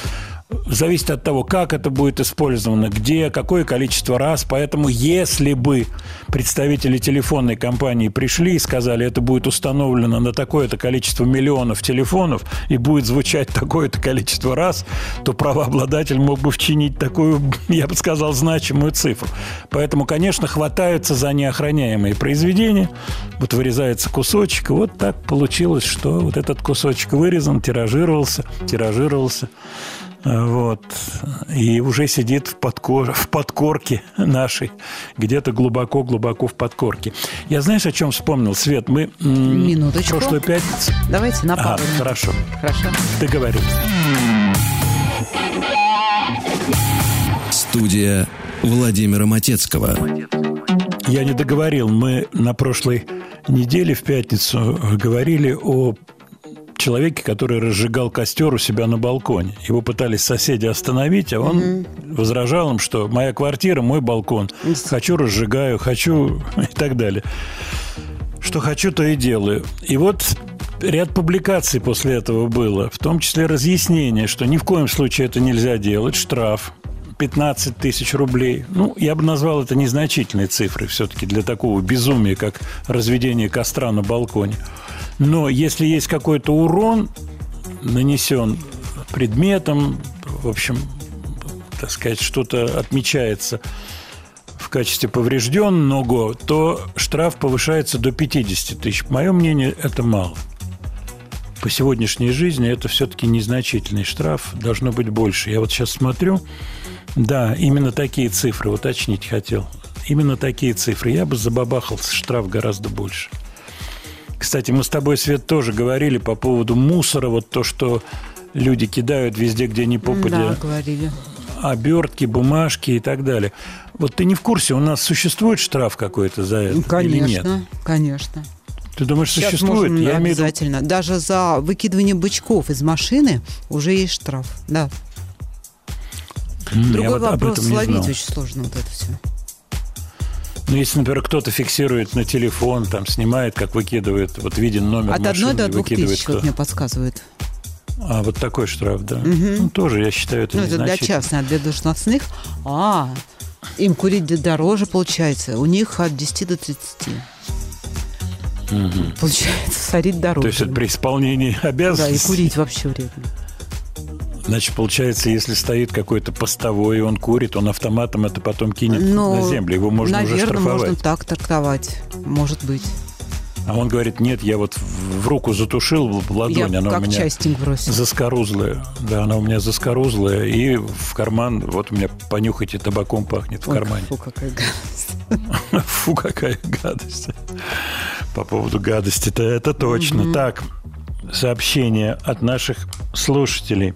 Зависит от того, как это будет использовано, где, какое количество раз. Поэтому, если бы представители телефонной компании пришли и сказали, это будет установлено на такое-то количество миллионов телефонов и будет звучать такое-то количество раз, то правообладатель мог бы вчинить такую, я бы сказал, значимую цифру. Поэтому, конечно, хватаются за неохраняемые произведения. Вот вырезается кусочек, и вот так получилось, что вот этот кусочек вырезан, тиражировался, тиражировался. Вот. И уже сидит в, подкор... в подкорке нашей, где-то глубоко-глубоко в подкорке. Я знаешь, о чем вспомнил, Свет? Мы Минуточку. прошлую пятницу... давайте на пару. минут. хорошо. Хорошо. Договорились. Студия Владимира Матецкого. Я не договорил. Мы на прошлой неделе в пятницу говорили о человеке, который разжигал костер у себя на балконе. Его пытались соседи остановить, а он возражал им, что моя квартира, мой балкон. Хочу разжигаю, хочу и так далее. Что хочу, то и делаю. И вот ряд публикаций после этого было, в том числе разъяснение, что ни в коем случае это нельзя делать, штраф 15 тысяч рублей. Ну, я бы назвал это незначительной цифрой все-таки для такого безумия, как разведение костра на балконе. Но если есть какой-то урон, нанесен предметом, в общем, так сказать, что-то отмечается в качестве поврежденного, то штраф повышается до 50 тысяч. Мое мнение, это мало. По сегодняшней жизни это все-таки незначительный штраф, должно быть больше. Я вот сейчас смотрю, да, именно такие цифры, уточнить хотел. Именно такие цифры. Я бы забабахал штраф гораздо больше. Кстати, мы с тобой, Свет, тоже говорили по поводу мусора, вот то, что люди кидают везде, где не попадя Да, говорили. обертки, бумажки и так далее. Вот ты не в курсе, у нас существует штраф какой-то за это Ну, или нет? Конечно, конечно. Ты думаешь, Сейчас существует? можем, Я имею обязательно. Даже за выкидывание бычков из машины уже есть штраф. Да. М, Другой вот вопрос словить очень сложно вот это все. Ну, если, например, кто-то фиксирует на телефон, там снимает, как выкидывает, вот виден номер От машины, одной до двух тысяч, кто. вот мне подсказывают. А, вот такой штраф, да. Ну, тоже, я считаю, это ну, это для частных, а для должностных. А, им курить дороже получается. У них от 10 до 30. Получается, сорить дороже. То есть это при исполнении Да, и обязанностей. курить вообще вредно. Значит, получается, если стоит какой-то постовой, и он курит, он автоматом это потом кинет Ну, на землю. Его можно уже наверное, штрафовать. можно так трактовать. Может быть. А он говорит, нет, я вот в руку затушил в ладонь, Я она как у меня частник бросил. заскорузлая. Да, она у меня заскорузлая, и в карман, вот у меня понюхайте, табаком пахнет в Ой, кармане. Фу, какая гадость. Фу, какая гадость. По поводу гадости-то это точно. Так, сообщение от наших слушателей.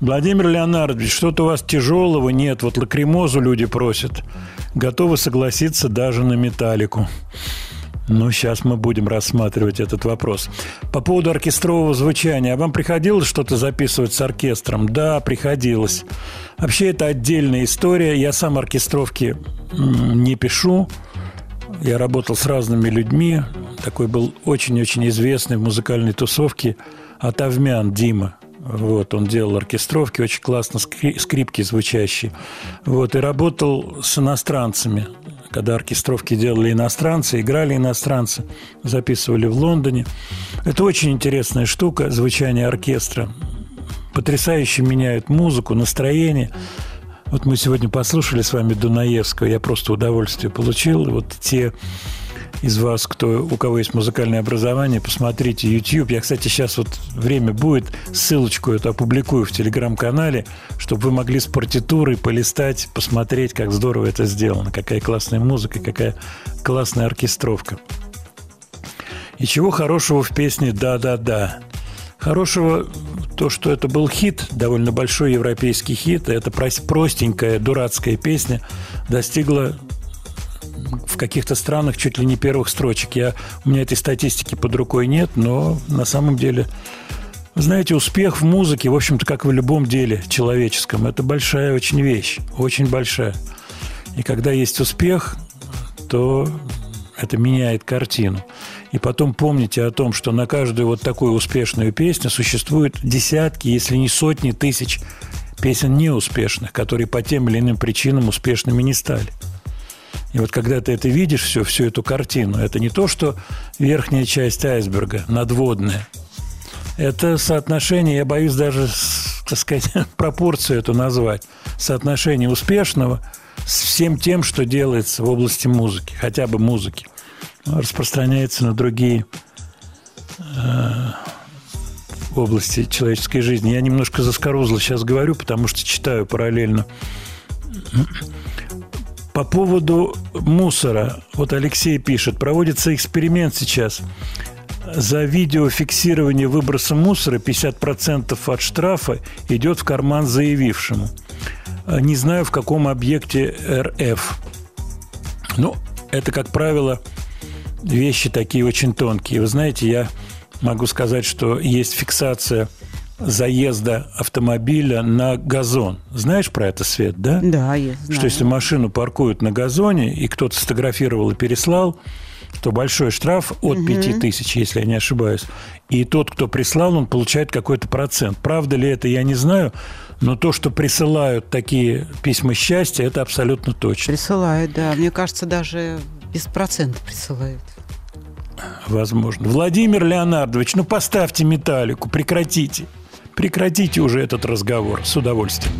Владимир Леонардович, что-то у вас тяжелого нет. Вот лакримозу люди просят. Готовы согласиться даже на металлику. Ну, сейчас мы будем рассматривать этот вопрос. По поводу оркестрового звучания. А вам приходилось что-то записывать с оркестром? Да, приходилось. Вообще, это отдельная история. Я сам оркестровки не пишу. Я работал с разными людьми. Такой был очень-очень известный в музыкальной тусовке Атавмян Дима. Вот, он делал оркестровки, очень классно, скри- скрипки звучащие. Вот, и работал с иностранцами. Когда оркестровки делали иностранцы, играли иностранцы, записывали в Лондоне. Это очень интересная штука, звучание оркестра. Потрясающе меняют музыку, настроение. Вот мы сегодня послушали с вами Дунаевского, я просто удовольствие получил. Вот те из вас, кто, у кого есть музыкальное образование, посмотрите YouTube. Я, кстати, сейчас вот время будет, ссылочку эту опубликую в телеграм-канале, чтобы вы могли с партитурой полистать, посмотреть, как здорово это сделано, какая классная музыка, какая классная оркестровка. И чего хорошего в песне «Да-да-да». Хорошего то, что это был хит, довольно большой европейский хит, и эта прос- простенькая, дурацкая песня достигла в каких-то странах чуть ли не первых строчек. Я, у меня этой статистики под рукой нет, но на самом деле, знаете, успех в музыке, в общем-то, как в любом деле человеческом, это большая очень вещь, очень большая. И когда есть успех, то это меняет картину. И потом помните о том, что на каждую вот такую успешную песню существует десятки, если не сотни тысяч песен неуспешных, которые по тем или иным причинам успешными не стали. И вот когда ты это видишь, все, всю эту картину, это не то, что верхняя часть айсберга, надводная. Это соотношение, я боюсь даже, так сказать, пропорцию эту назвать. Соотношение успешного с всем тем, что делается в области музыки, хотя бы музыки. Распространяется на другие э, области человеческой жизни. Я немножко заскорузло сейчас говорю, потому что читаю параллельно. По поводу мусора. Вот Алексей пишет, проводится эксперимент сейчас. За видеофиксирование выброса мусора 50% от штрафа идет в карман заявившему. Не знаю, в каком объекте РФ. Ну, это, как правило, вещи такие очень тонкие. Вы знаете, я могу сказать, что есть фиксация заезда автомобиля на газон. Знаешь про это, Свет, да? Да, я знаю. Что если машину паркуют на газоне, и кто-то сфотографировал и переслал, то большой штраф от 5 тысяч, если я не ошибаюсь. И тот, кто прислал, он получает какой-то процент. Правда ли это, я не знаю, но то, что присылают такие письма счастья, это абсолютно точно. Присылают, да. Мне кажется, даже без процента присылают. Возможно. Владимир Леонардович, ну поставьте металлику, прекратите. Прекратите уже этот разговор. С удовольствием.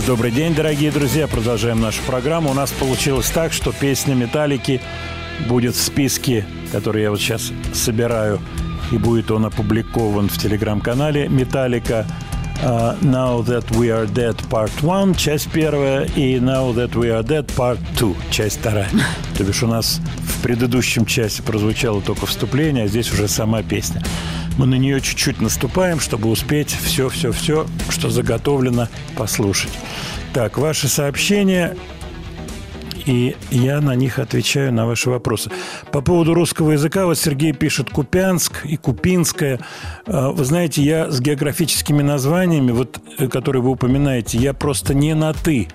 Раз добрый день, дорогие друзья. Продолжаем нашу программу. У нас получилось так, что песня «Металлики» будет в списке, который я вот сейчас собираю, и будет он опубликован в телеграм-канале «Металлика». Uh, Now That We Are Dead Part 1, часть первая, и Now That We Are Dead Part 2, часть вторая. То бишь у нас в предыдущем части прозвучало только вступление, а здесь уже сама песня. Мы на нее чуть-чуть наступаем, чтобы успеть все-все-все, что заготовлено, послушать. Так, ваши сообщения, и я на них отвечаю на ваши вопросы. По поводу русского языка, вот Сергей пишет Купянск и Купинская. А, Вы знаете, я с географическими названиями, вот, э, которые вы упоминаете, я просто не на «ты».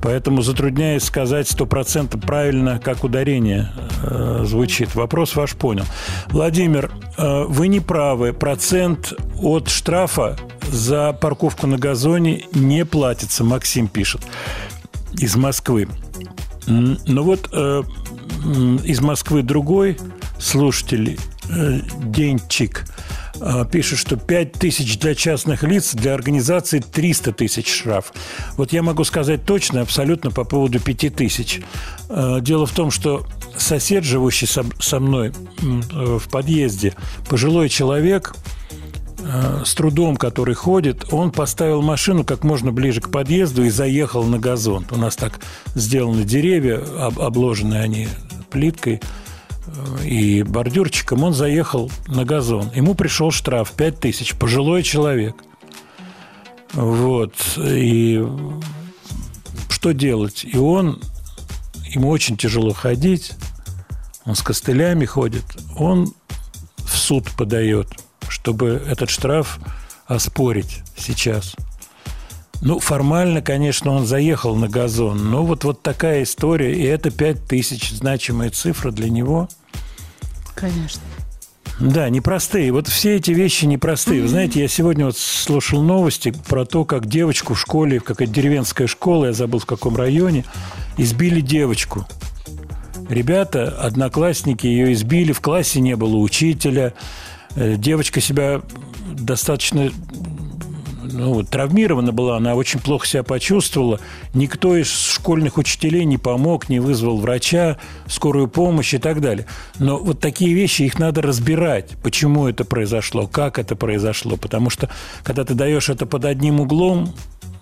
Поэтому затрудняюсь сказать стопроцентно правильно, как ударение э, звучит. Вопрос ваш понял. Владимир, э, вы не правы. Процент от штрафа за парковку на газоне не платится. Максим пишет из Москвы. М, Ну вот э, из Москвы другой слушатель, э, Денчик, пишет, что 5 тысяч для частных лиц, для организации 300 тысяч штраф. Вот я могу сказать точно, абсолютно по поводу 5 тысяч. Э, Дело в том, что сосед, живущий со, мной э, в подъезде, пожилой человек, э, с трудом, который ходит, он поставил машину как можно ближе к подъезду и заехал на газон. У нас так сделаны деревья, об- обложены они плиткой. И бордюрчиком, он заехал на газон. Ему пришел штраф 5 тысяч, пожилой человек. Вот. И что делать? И он, ему очень тяжело ходить, он с костылями ходит, он в суд подает, чтобы этот штраф оспорить сейчас. Ну, формально, конечно, он заехал на газон, но вот, вот такая история, и это 5 тысяч, значимая цифра для него. Конечно. Да, непростые. Вот все эти вещи непростые. Вы знаете, я сегодня вот слушал новости про то, как девочку в школе, какая-то деревенская школа, я забыл в каком районе, избили девочку. Ребята, одноклассники ее избили, в классе не было учителя. Э, Девочка себя достаточно ну, травмирована была, она очень плохо себя почувствовала. Никто из школьных учителей не помог, не вызвал врача, скорую помощь и так далее. Но вот такие вещи, их надо разбирать. Почему это произошло, как это произошло. Потому что, когда ты даешь это под одним углом,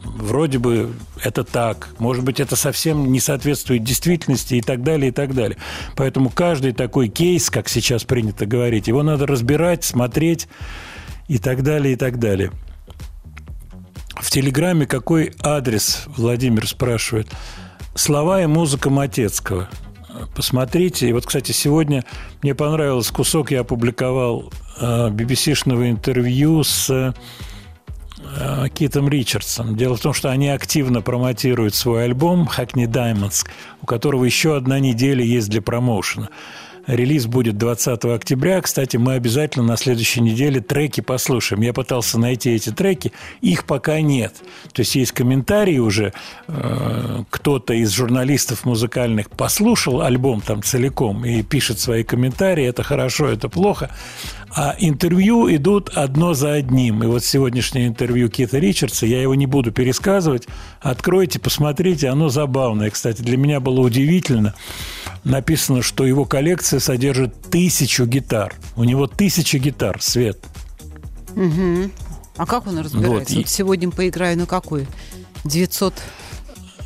вроде бы это так, может быть, это совсем не соответствует действительности и так далее, и так далее. Поэтому каждый такой кейс, как сейчас принято говорить, его надо разбирать, смотреть и так далее, и так далее. В Телеграме какой адрес, Владимир спрашивает. Слова и музыка Матецкого. Посмотрите. И вот, кстати, сегодня мне понравился кусок, я опубликовал э, BBC-шного интервью с э, Китом Ричардсом. Дело в том, что они активно промотируют свой альбом «Hackney Diamonds», у которого еще одна неделя есть для промоушена. Релиз будет 20 октября. Кстати, мы обязательно на следующей неделе треки послушаем. Я пытался найти эти треки, их пока нет. То есть есть комментарии уже. э, Кто-то из журналистов музыкальных послушал альбом там целиком и пишет свои комментарии. Это хорошо, это плохо. А интервью идут одно за одним. И вот сегодняшнее интервью Кита Ричардса, я его не буду пересказывать. Откройте, посмотрите, оно забавное. Кстати, для меня было удивительно. Написано, что его коллекция содержит тысячу гитар. У него тысяча гитар, Свет. Мгм. А как он разбирается? Вот, и- Вот сегодня поиграю на какой? 900 А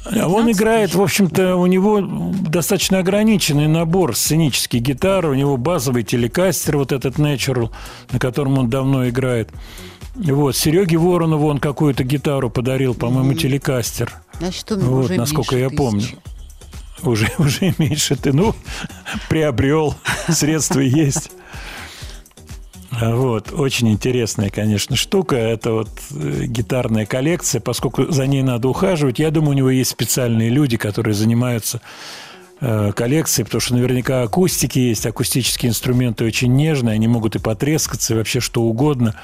Он играет, в общем-то, у него достаточно ограниченный набор сценических гитар. У него базовый телекастер, вот этот Natural, на котором он давно играет. Вот, Сереге Воронову он какую-то гитару подарил, по-моему, телекастер. Значит, меня Вот, уже насколько я помню. тысячи. Уже, уже меньше ты, ну, приобрел, средства есть. Вот, очень интересная, конечно, штука. Это вот э, гитарная коллекция, поскольку за ней надо ухаживать. Я думаю, у него есть специальные люди, которые занимаются э, коллекцией, потому что наверняка акустики есть, акустические инструменты очень нежные, они могут и потрескаться, и вообще что угодно.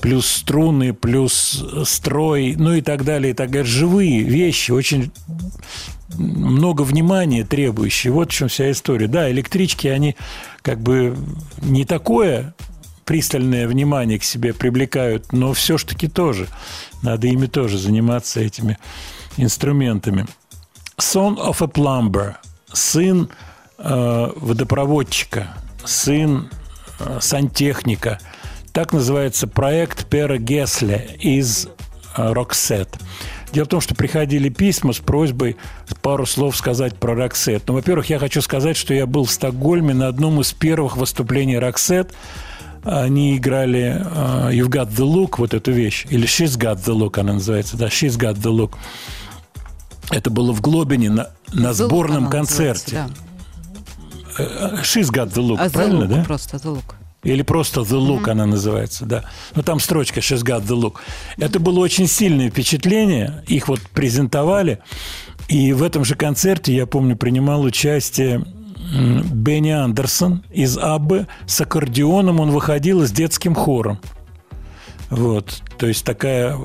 Плюс струны, плюс строй, ну и так далее, и так далее. Живые вещи, очень много внимания требующие. Вот в чем вся история. Да, электрички, они как бы не такое пристальное внимание к себе привлекают, но все ж таки тоже. Надо ими тоже заниматься этими инструментами. Son of a Plumber. Сын э, водопроводчика. Сын э, сантехника. Так называется проект Пера Гессле из э, Роксет. Дело в том, что приходили письма с просьбой пару слов сказать про Роксет. Ну, во-первых, я хочу сказать, что я был в Стокгольме на одном из первых выступлений Роксет. Они играли э, You've Got the Look, вот эту вещь. Или She's Got the Look она называется. Да, She's Got the Look. Это было в Глобене на, на The Look сборном она концерте. называется, Э, She's Got the Look, да. А The правильно, Look да? просто The Look. Или просто The Look она называется, да. Но там строчка She's got the look. Это было очень сильное впечатление. Их вот презентовали. И в этом же концерте, я помню, принимал участие Бенни Андерсон из Аббы. С аккордеоном он выходил с детским хором. Вот. То есть такая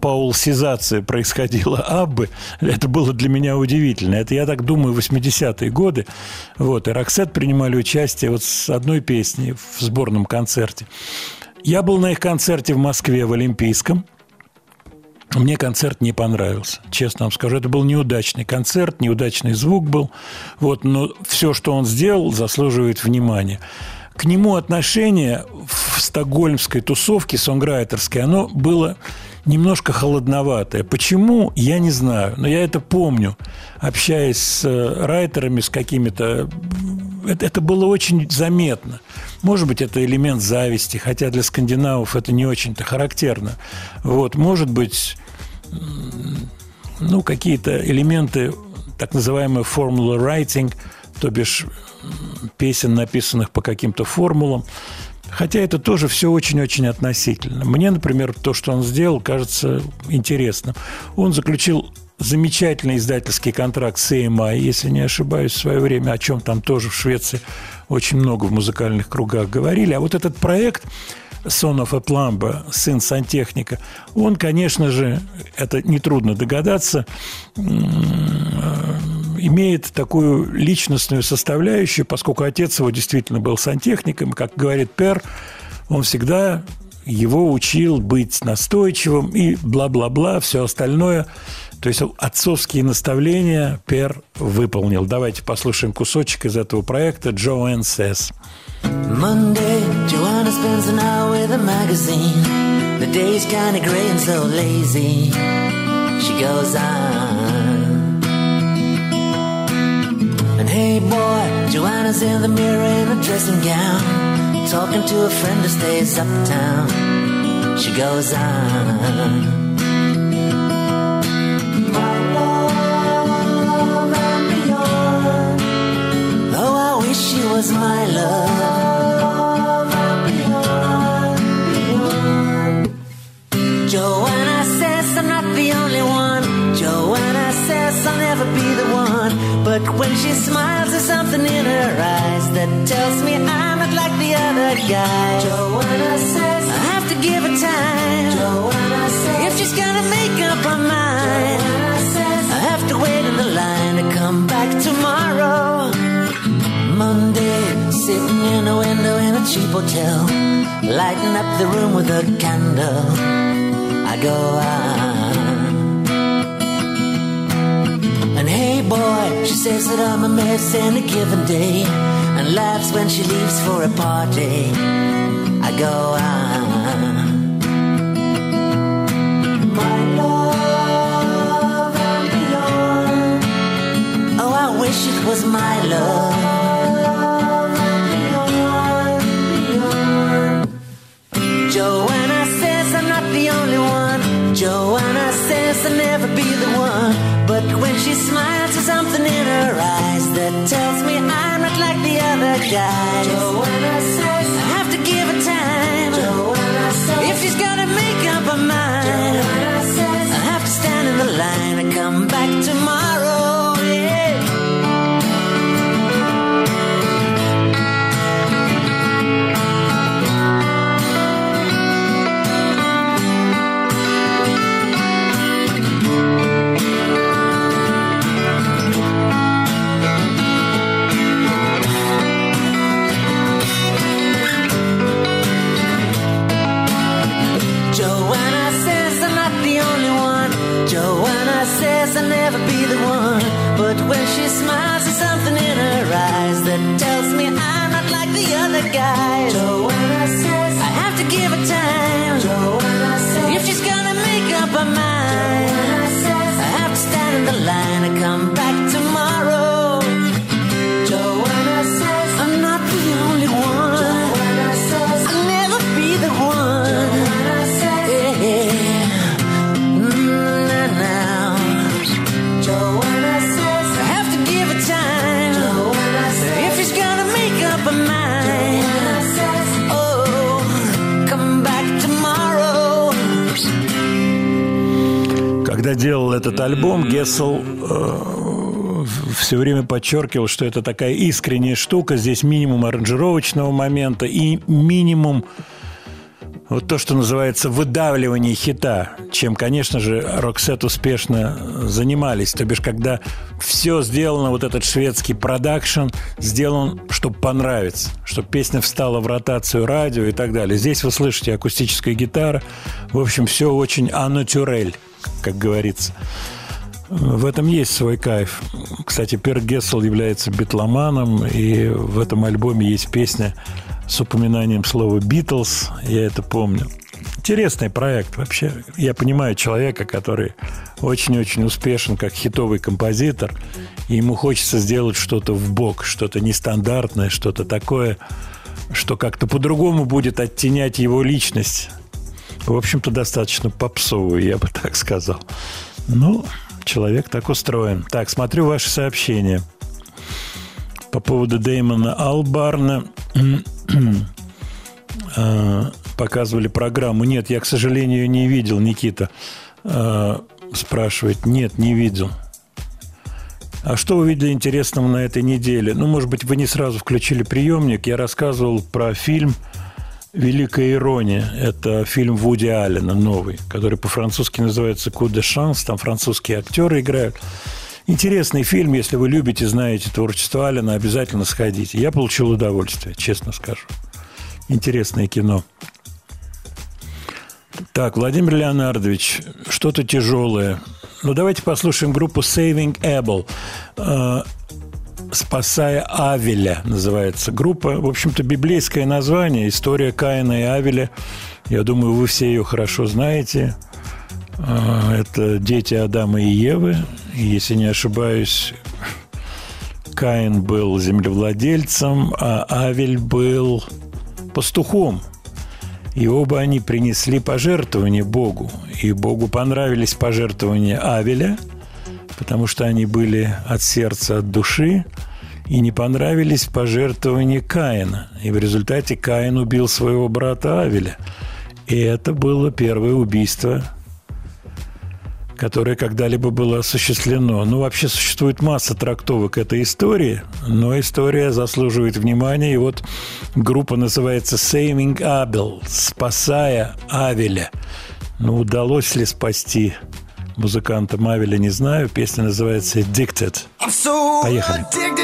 паулсизация происходила Аббы. Это было для меня удивительно. Это, я так думаю, 80-е годы. Вот. И Роксет принимали участие вот с одной песней в сборном концерте. Я был на их концерте в Москве, в Олимпийском. Мне концерт не понравился, честно вам скажу. Это был неудачный концерт, неудачный звук был. Вот, но все, что он сделал, заслуживает внимания. К нему отношение в стокгольмской тусовке сонграйтерской, оно было немножко холодноватое. Почему, я не знаю, но я это помню, общаясь с э, райтерами, с какими-то это, это было очень заметно. Может быть, это элемент зависти, хотя для скандинавов это не очень-то характерно. Вот, может быть, ну, какие-то элементы так называемый формула writing, то бишь песен, написанных по каким-то формулам. Хотя это тоже все очень-очень относительно. Мне, например, то, что он сделал, кажется интересным. Он заключил замечательный издательский контракт с AMI, если не ошибаюсь, в свое время, о чем там тоже в Швеции очень много в музыкальных кругах говорили. А вот этот проект A Plumber, сын сантехника, он, конечно же, это нетрудно догадаться, м, имеет такую личностную составляющую, поскольку отец его действительно был сантехником, как говорит Пер, он всегда его учил быть настойчивым и бла-бла-бла, все остальное. То есть отцовские наставления Пер выполнил. Давайте послушаем кусочек из этого проекта «Joanne Says». Monday, Joanna spends an hour with a magazine. The day's kinda gray and so lazy. She goes on. And hey boy, Joanna's in the mirror in a dressing gown. Talking to a friend who stays uptown. She goes on. She was my love. Joanna says I'm not the only one. Joanna says I'll never be the one. But when she smiles, there's something in her eyes that tells me I'm not like the other guys. Joanna says I have to give her time. Joanna says if she's gonna make up her mind. Joanna says I have to wait in the line to come back sitting in a window in a cheap hotel, lighting up the room with a candle. I go on. And hey boy, she says that I'm a mess in a given day, and laughs when she leaves for a party. I go on. Oh, I wish it was my love. Joanna says I'm not the only one. Joanna says I'll never be the one. But when she smiles, there's something in her eyes that tells me I'm not like the other guys. Joanna says come Когда делал этот альбом, Гессел все время подчеркивал, что это такая искренняя штука. Здесь минимум аранжировочного момента и минимум вот то, что называется выдавливание хита, чем, конечно же, Роксет успешно занимались. То бишь, когда все сделано, вот этот шведский продакшн сделан, чтобы понравиться, чтобы песня встала в ротацию радио и так далее. Здесь вы слышите акустическая гитара. В общем, все очень анатюрель, как говорится. В этом есть свой кайф. Кстати, Пер Гессел является битломаном, и в этом альбоме есть песня с упоминанием слова «Битлз», я это помню. Интересный проект вообще. Я понимаю человека, который очень-очень успешен как хитовый композитор, и ему хочется сделать что-то в бок, что-то нестандартное, что-то такое, что как-то по-другому будет оттенять его личность. В общем-то, достаточно попсовую, я бы так сказал. Ну, человек так устроен. Так, смотрю ваши сообщения. По поводу Дэймона Албарна э, показывали программу. Нет, я, к сожалению, не видел. Никита э, спрашивает. Нет, не видел. А что вы видели интересного на этой неделе? Ну, может быть, вы не сразу включили приемник. Я рассказывал про фильм «Великая ирония». Это фильм Вуди Аллена новый, который по-французски называется «Coup de chance». Там французские актеры играют. Интересный фильм, если вы любите, знаете творчество Аллена, обязательно сходите. Я получил удовольствие, честно скажу. Интересное кино. Так, Владимир Леонардович, что-то тяжелое. Ну, давайте послушаем группу Saving Abel. «Спасая Авеля» называется группа. В общем-то, библейское название. История Каина и Авеля. Я думаю, вы все ее хорошо знаете. Э, Это дети Адама и Евы. Если не ошибаюсь, Каин был землевладельцем, а Авель был пастухом. И оба они принесли пожертвование Богу. И Богу понравились пожертвования Авеля, потому что они были от сердца, от души. И не понравились пожертвования Каина. И в результате Каин убил своего брата Авеля. И это было первое убийство которое когда-либо было осуществлено. Ну, вообще существует масса трактовок этой истории, но история заслуживает внимания. И вот группа называется «Saving Abel» – «Спасая Авеля». Ну, удалось ли спасти музыканта Авеля, не знаю. Песня называется «Addicted». So Поехали. addicted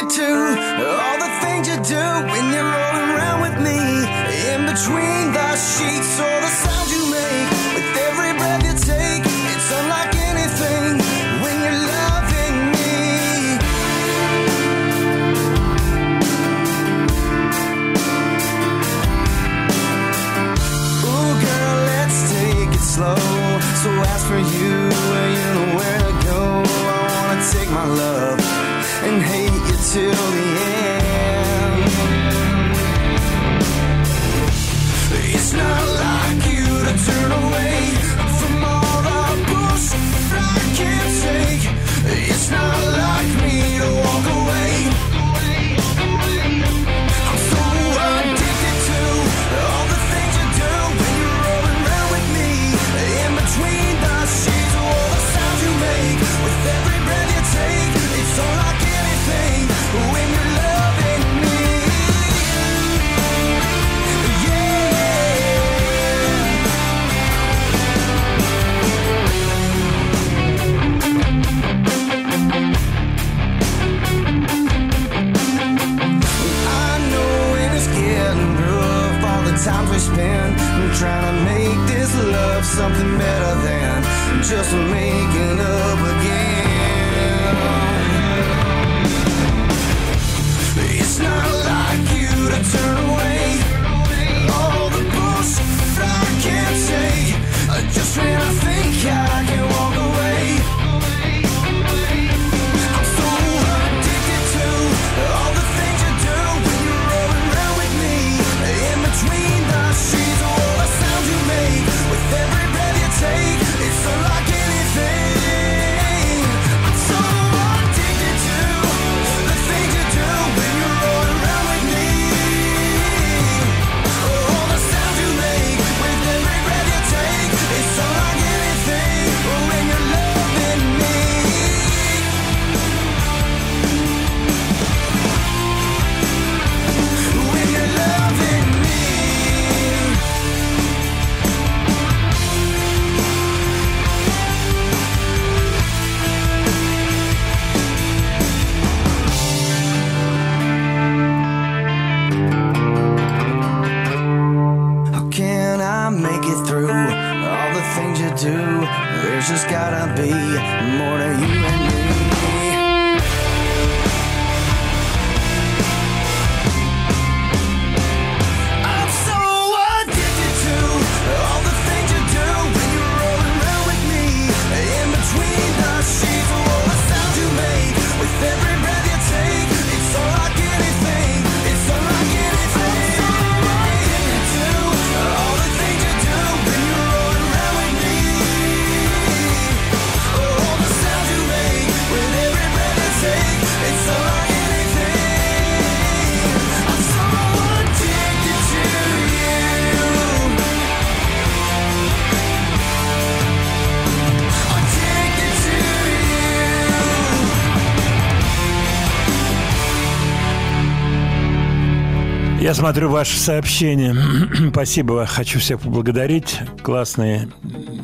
смотрю ваше сообщение. Спасибо. Хочу всех поблагодарить. Классные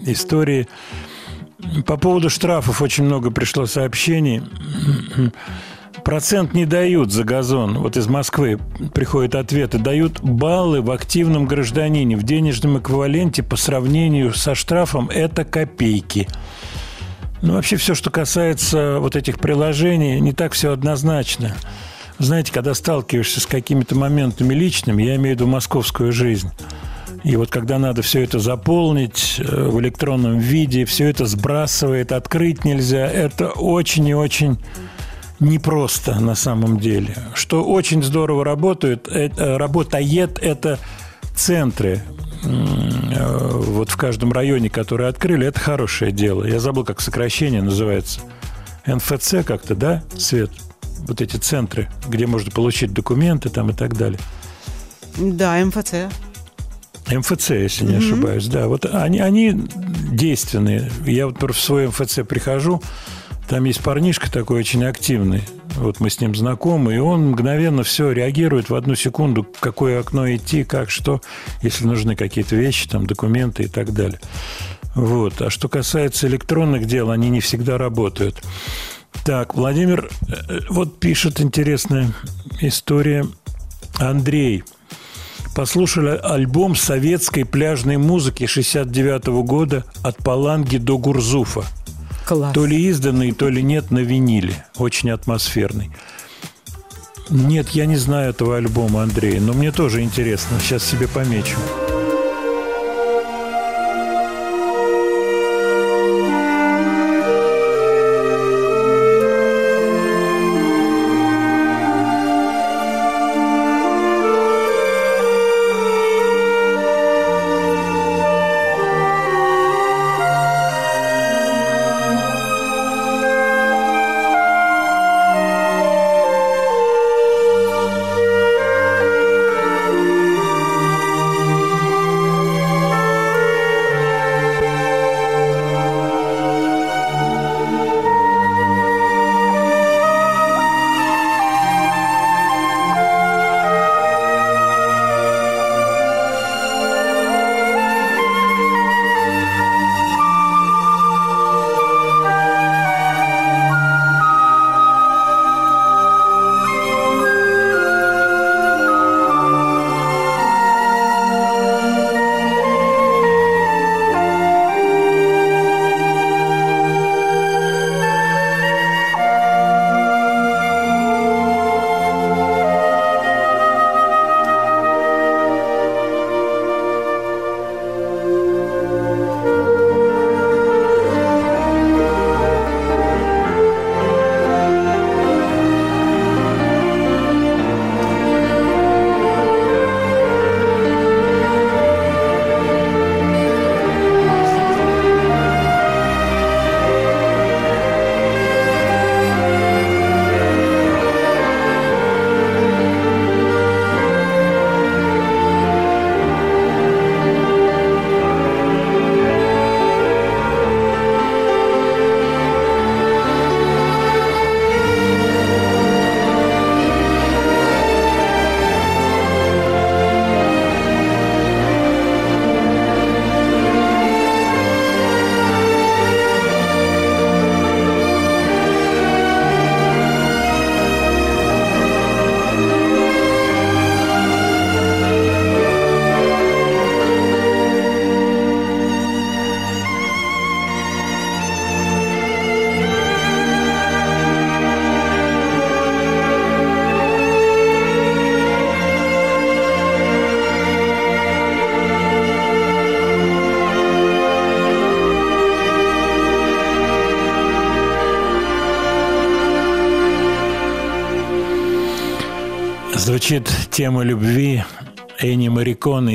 истории. По поводу штрафов очень много пришло сообщений. Процент не дают за газон. Вот из Москвы приходят ответы. Дают баллы в активном гражданине. В денежном эквиваленте по сравнению со штрафом это копейки. Ну, вообще все, что касается вот этих приложений, не так все однозначно. Знаете, когда сталкиваешься с какими-то моментами личными, я имею в виду московскую жизнь, и вот когда надо все это заполнить э, в электронном виде, все это сбрасывает, открыть нельзя, это очень и очень непросто на самом деле. Что очень здорово работает, э, э, работает, это центры вот в каждом районе, которые открыли, это хорошее дело. Я забыл, как сокращение называется. НФЦ как-то, да, Свет? Вот эти центры, где можно получить документы там и так далее. Да, МФЦ. МФЦ, если не ошибаюсь, да. Вот они, они действенные. Я вот в свой МФЦ прихожу, там есть парнишка такой очень активный. Вот мы с ним знакомы, и он мгновенно все реагирует в одну секунду, какое окно идти, как, что, если нужны какие-то вещи, там, документы и так далее. Вот. А что касается электронных дел, они не всегда работают. Так, Владимир э, вот пишет интересная история. Андрей. Послушали альбом советской пляжной музыки 69 года от Паланги до Гурзуфа. Класс. То ли изданный, то ли нет на виниле. Очень атмосферный. Нет, я не знаю этого альбома, Андрей, но мне тоже интересно. Сейчас себе помечу.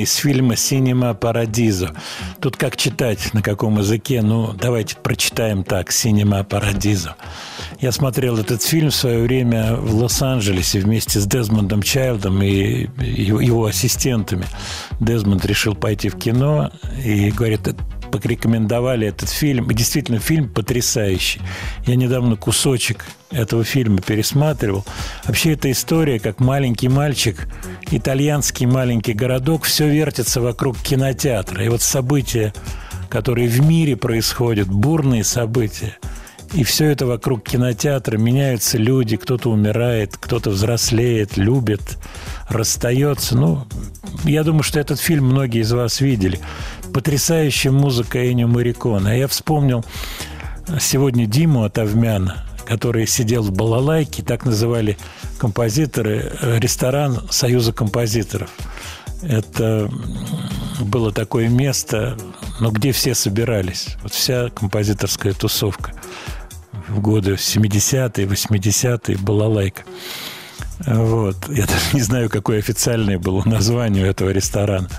Из фильма «Синема Парадизо». Тут как читать, на каком языке? Ну, давайте прочитаем так «Синема Парадизо». Я смотрел этот фильм в свое время в Лос-Анджелесе вместе с Дезмондом Чайлдом и его ассистентами. Дезмонд решил пойти в кино и говорит, порекомендовали этот фильм. И действительно, фильм потрясающий. Я недавно кусочек этого фильма пересматривал. Вообще, эта история, как маленький мальчик, итальянский маленький городок, все вертится вокруг кинотеатра. И вот события, которые в мире происходят, бурные события, и все это вокруг кинотеатра, меняются люди, кто-то умирает, кто-то взрослеет, любит, расстается. Ну, я думаю, что этот фильм многие из вас видели. Потрясающая музыка Энио Марикона. Я вспомнил сегодня Диму Атавмяна, который сидел в балалайке, так называли композиторы, э, ресторан Союза композиторов. Это было такое место, но где все собирались. Вот вся композиторская тусовка в годы 70-е, 80-е, балалайка. Вот. Я даже не знаю, какое официальное было название у этого ресторана.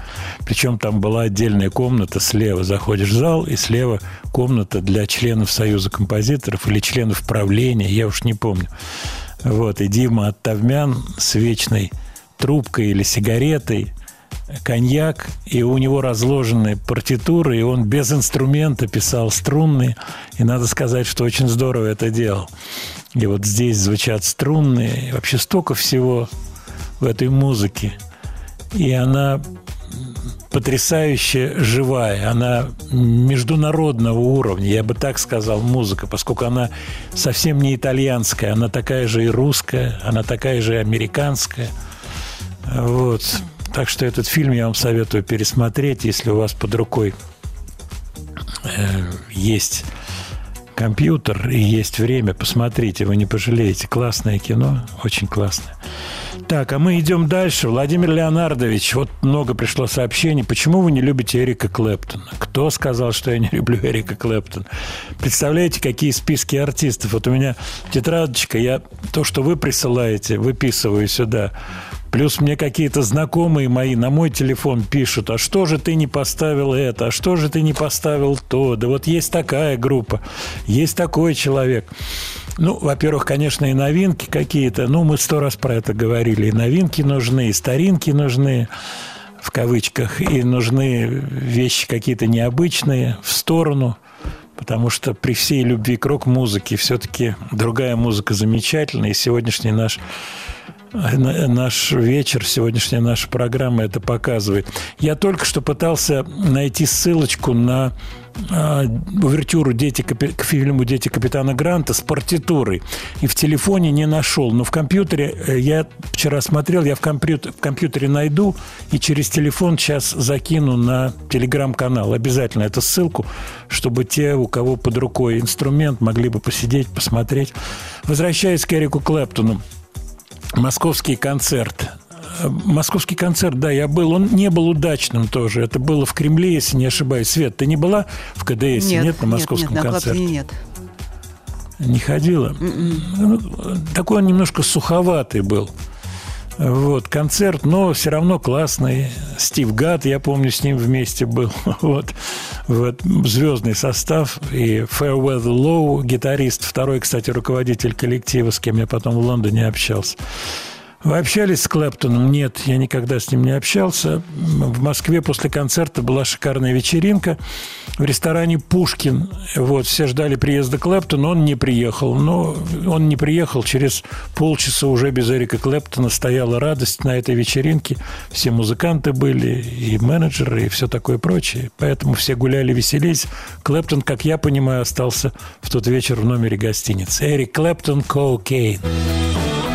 Причем там была отдельная комната слева. Заходишь в зал, и слева комната для членов Союза композиторов или членов правления, я уж не помню. Вот. И Дима Оттавмян с вечной трубкой или сигаретой, коньяк, и у него разложены партитуры, и он без инструмента писал струнные. И надо сказать, что очень здорово это делал. И вот здесь звучат струнные, и вообще столько всего в этой музыке. И она потрясающе живая, она международного уровня, я бы так сказал, музыка, поскольку она совсем не итальянская, она такая же и русская, она такая же и американская. Вот. Так что этот фильм я вам советую пересмотреть, если у вас под рукой э, есть компьютер и есть время, посмотрите, вы не пожалеете. Классное кино, очень классное. Так, а мы идем дальше. Владимир Леонардович, вот много пришло сообщений. Почему вы не любите Эрика Клэптона? Кто сказал, что я не люблю Эрика Клэптона? Представляете, какие списки артистов? Вот у меня тетрадочка, я то, что вы присылаете, выписываю сюда. Плюс мне какие-то знакомые мои на мой телефон пишут, а что же ты не поставил это, а что же ты не поставил то. Да вот есть такая группа, есть такой человек. Ну, во-первых, конечно, и новинки какие-то. Ну, мы сто раз про это говорили. И новинки нужны, и старинки нужны, в кавычках, и нужны вещи какие-то необычные в сторону. Потому что при всей любви к рок-музыке все-таки другая музыка замечательная. И сегодняшний наш на- наш вечер, сегодняшняя наша программа это показывает. Я только что пытался найти ссылочку на а, увертюру «Дети к фильму «Дети капитана Гранта» с партитурой. И в телефоне не нашел. Но в компьютере, э, я вчера смотрел, я в, компьютер, в компьютере найду и через телефон сейчас закину на телеграм-канал. Обязательно эту ссылку, чтобы те, у кого под рукой инструмент, могли бы посидеть, посмотреть. Возвращаясь к Эрику Клэптону. Московский концерт. Э, Московский концерт, да, я был. Он не был удачным тоже. Это было в Кремле, если не ошибаюсь. Свет, ты не была в КДС? Нет, на московском нет, на концерте? Нет. Не ходила? Ну, Такой он немножко суховатый был. Вот, концерт, но все равно классный. Стив Гад, я помню, с ним вместе был. Вот, вот звездный состав. И Fairweather Low, гитарист, второй, кстати, руководитель коллектива, с кем я потом в Лондоне общался. Вы общались с Клэптоном? Нет, я никогда с ним не общался. В Москве после концерта была шикарная вечеринка в ресторане «Пушкин». Вот, все ждали приезда Клэптона, он не приехал. Но он не приехал, через полчаса уже без Эрика Клэптона стояла радость на этой вечеринке. Все музыканты были, и менеджеры, и все такое прочее. Поэтому все гуляли, веселились. Клэптон, как я понимаю, остался в тот вечер в номере гостиницы. Эрик Клэптон «Cocaine». If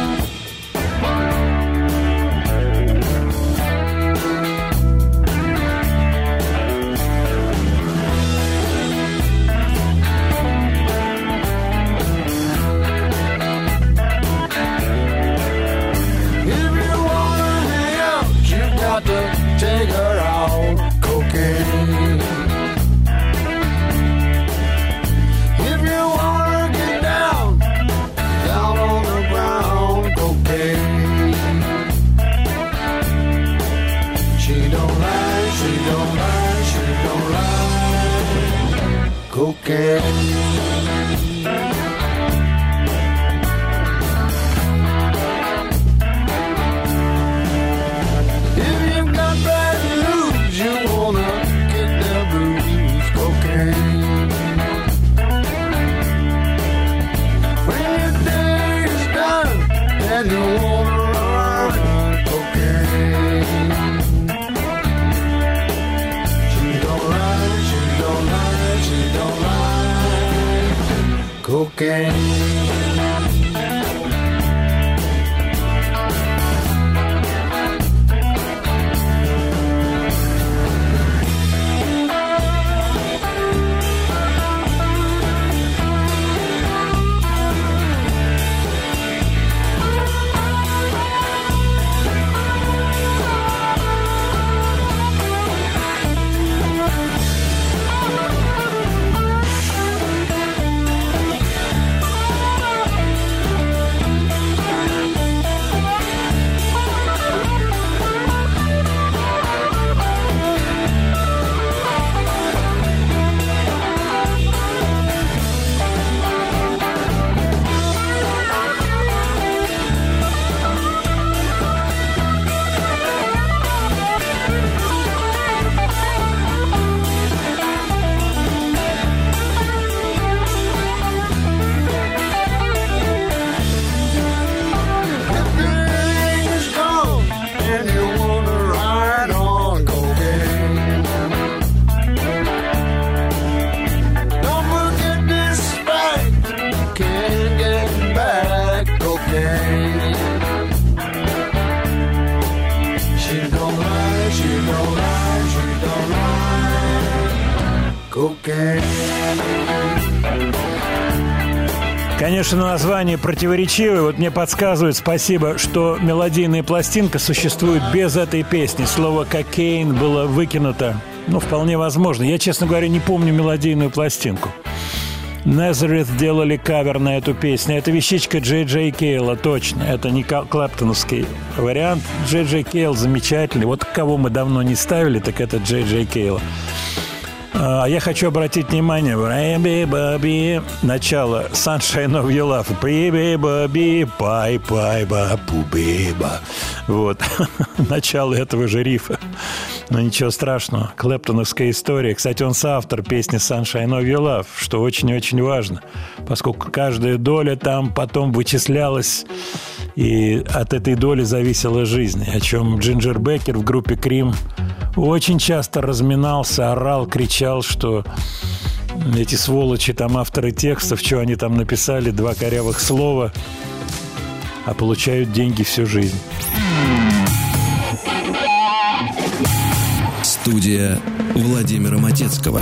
Конечно, название противоречивое. Вот мне подсказывают, спасибо, что мелодийная пластинка существует без этой песни. Слово «кокейн» было выкинуто. Ну, вполне возможно. Я, честно говоря, не помню мелодийную пластинку. Назарeth делали кавер на эту песню. Это вещичка Джей Джей Кейла, точно. Это не клэптоновский вариант. Джей Джей Кейл замечательный. Вот кого мы давно не ставили, так это Джей Джей Кейла. Я хочу обратить внимание, Baby, baby, начало Sunshine of Your Love, Baby, baby, пай, пай, бапу, беба. Вот, начало этого же рифа. Но ничего страшного, клэптоновская история. Кстати, он соавтор песни Sunshine of Your Love, что очень-очень важно, поскольку каждая доля там потом вычислялась, и от этой доли зависела жизнь, о чем Джинджер Беккер в группе Крим очень часто разминался, орал, кричал, что эти сволочи там авторы текстов, что они там написали, два корявых слова, а получают деньги всю жизнь. Студия Владимира Матецкого.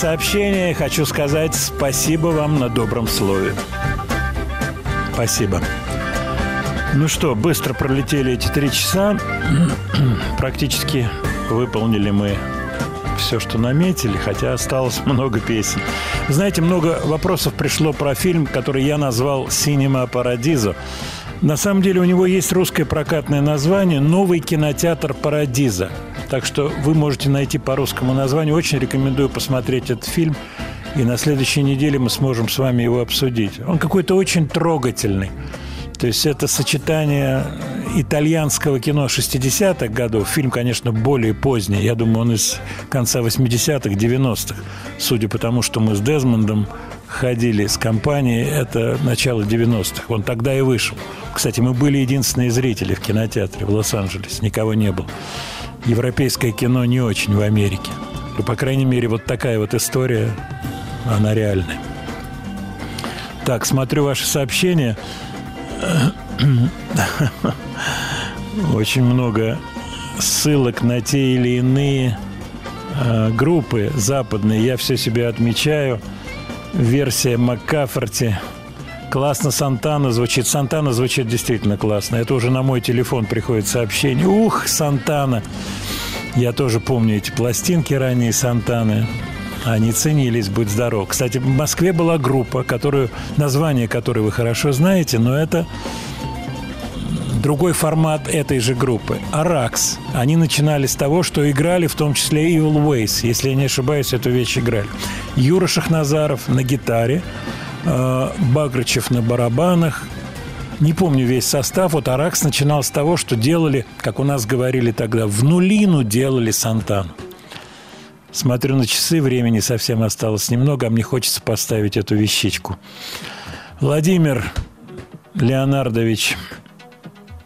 И хочу сказать спасибо вам на добром слове. Спасибо. Ну что, быстро пролетели эти три часа. Практически выполнили мы все, что наметили, хотя осталось много песен. Знаете, много вопросов пришло про фильм, который я назвал «Синема Парадизо». На самом деле у него есть русское прокатное название «Новый кинотеатр Парадиза». Так что вы можете найти по русскому названию. Очень рекомендую посмотреть этот фильм. И на следующей неделе мы сможем с вами его обсудить. Он какой-то очень трогательный. То есть это сочетание итальянского кино 60-х годов. Фильм, конечно, более поздний. Я думаю, он из конца 80-х, 90-х. Судя по тому, что мы с Дезмондом ходили с компанией, это начало 90-х. Он тогда и вышел. Кстати, мы были единственные зрители в кинотеатре в Лос-Анджелесе. Никого не было. Европейское кино не очень в Америке. Ну, по крайней мере, вот такая вот история, она реальная. Так, смотрю ваши сообщения. Очень много ссылок на те или иные э, группы западные. Я все себе отмечаю. Версия Маккаферти. Классно Сантана звучит. Сантана звучит действительно классно. Это уже на мой телефон приходит сообщение. Ух, Сантана. Я тоже помню эти пластинки ранние Сантаны. Они ценились, будь здоров. Кстати, в Москве была группа, которую, название которой вы хорошо знаете, но это другой формат этой же группы. Аракс. Они начинали с того, что играли в том числе Evil Ways. Если я не ошибаюсь, эту вещь играли. Юра Шахназаров на гитаре, Багрычев на барабанах. Не помню весь состав. Вот Аракс начинал с того, что делали, как у нас говорили тогда, в нулину делали Сантану. Смотрю на часы, времени совсем осталось немного, а мне хочется поставить эту вещичку. Владимир Леонардович,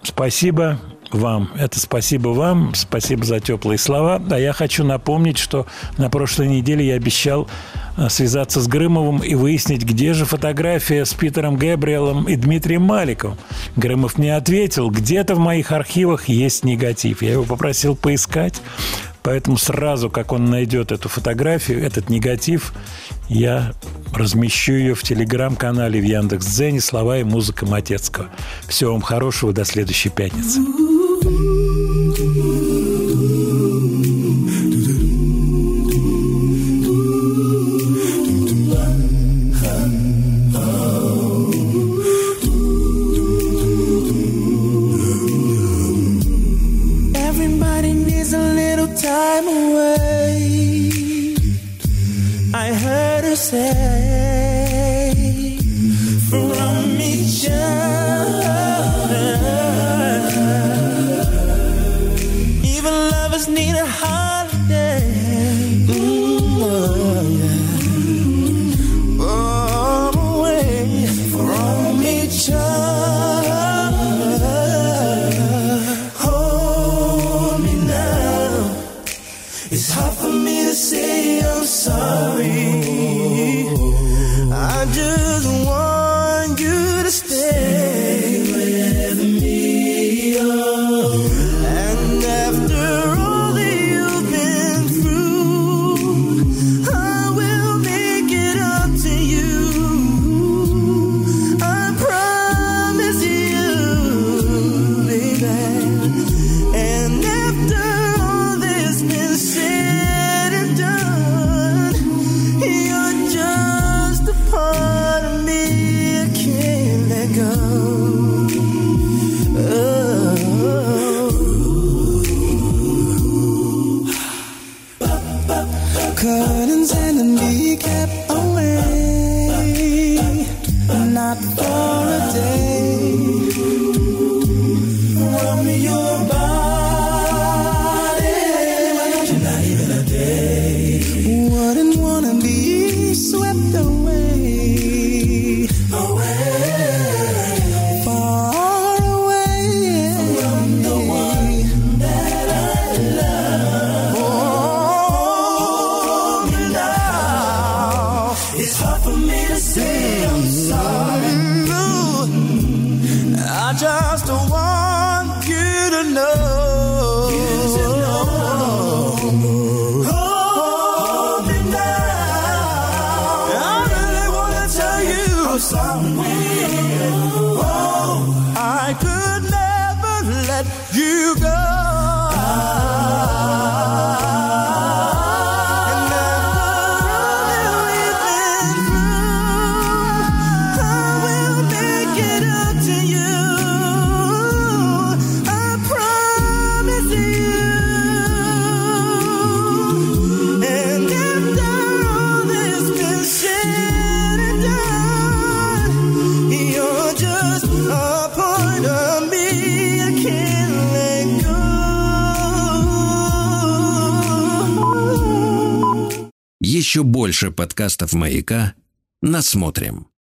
спасибо вам. Это спасибо вам, спасибо за теплые слова. А я хочу напомнить, что на прошлой неделе я обещал э, связаться с Грымовым и выяснить, где же фотография с Питером Гэбриэлом и Дмитрием Маликовым. Грымов мне ответил, где-то в моих архивах есть негатив. Я его попросил поискать. Поэтому сразу, как он найдет эту фотографию, этот негатив, я размещу ее в телеграм-канале в Яндекс.Дзене «Слова и музыка Матецкого». Всего вам хорошего, до следующей пятницы. Больше подкастов «Маяка» насмотрим.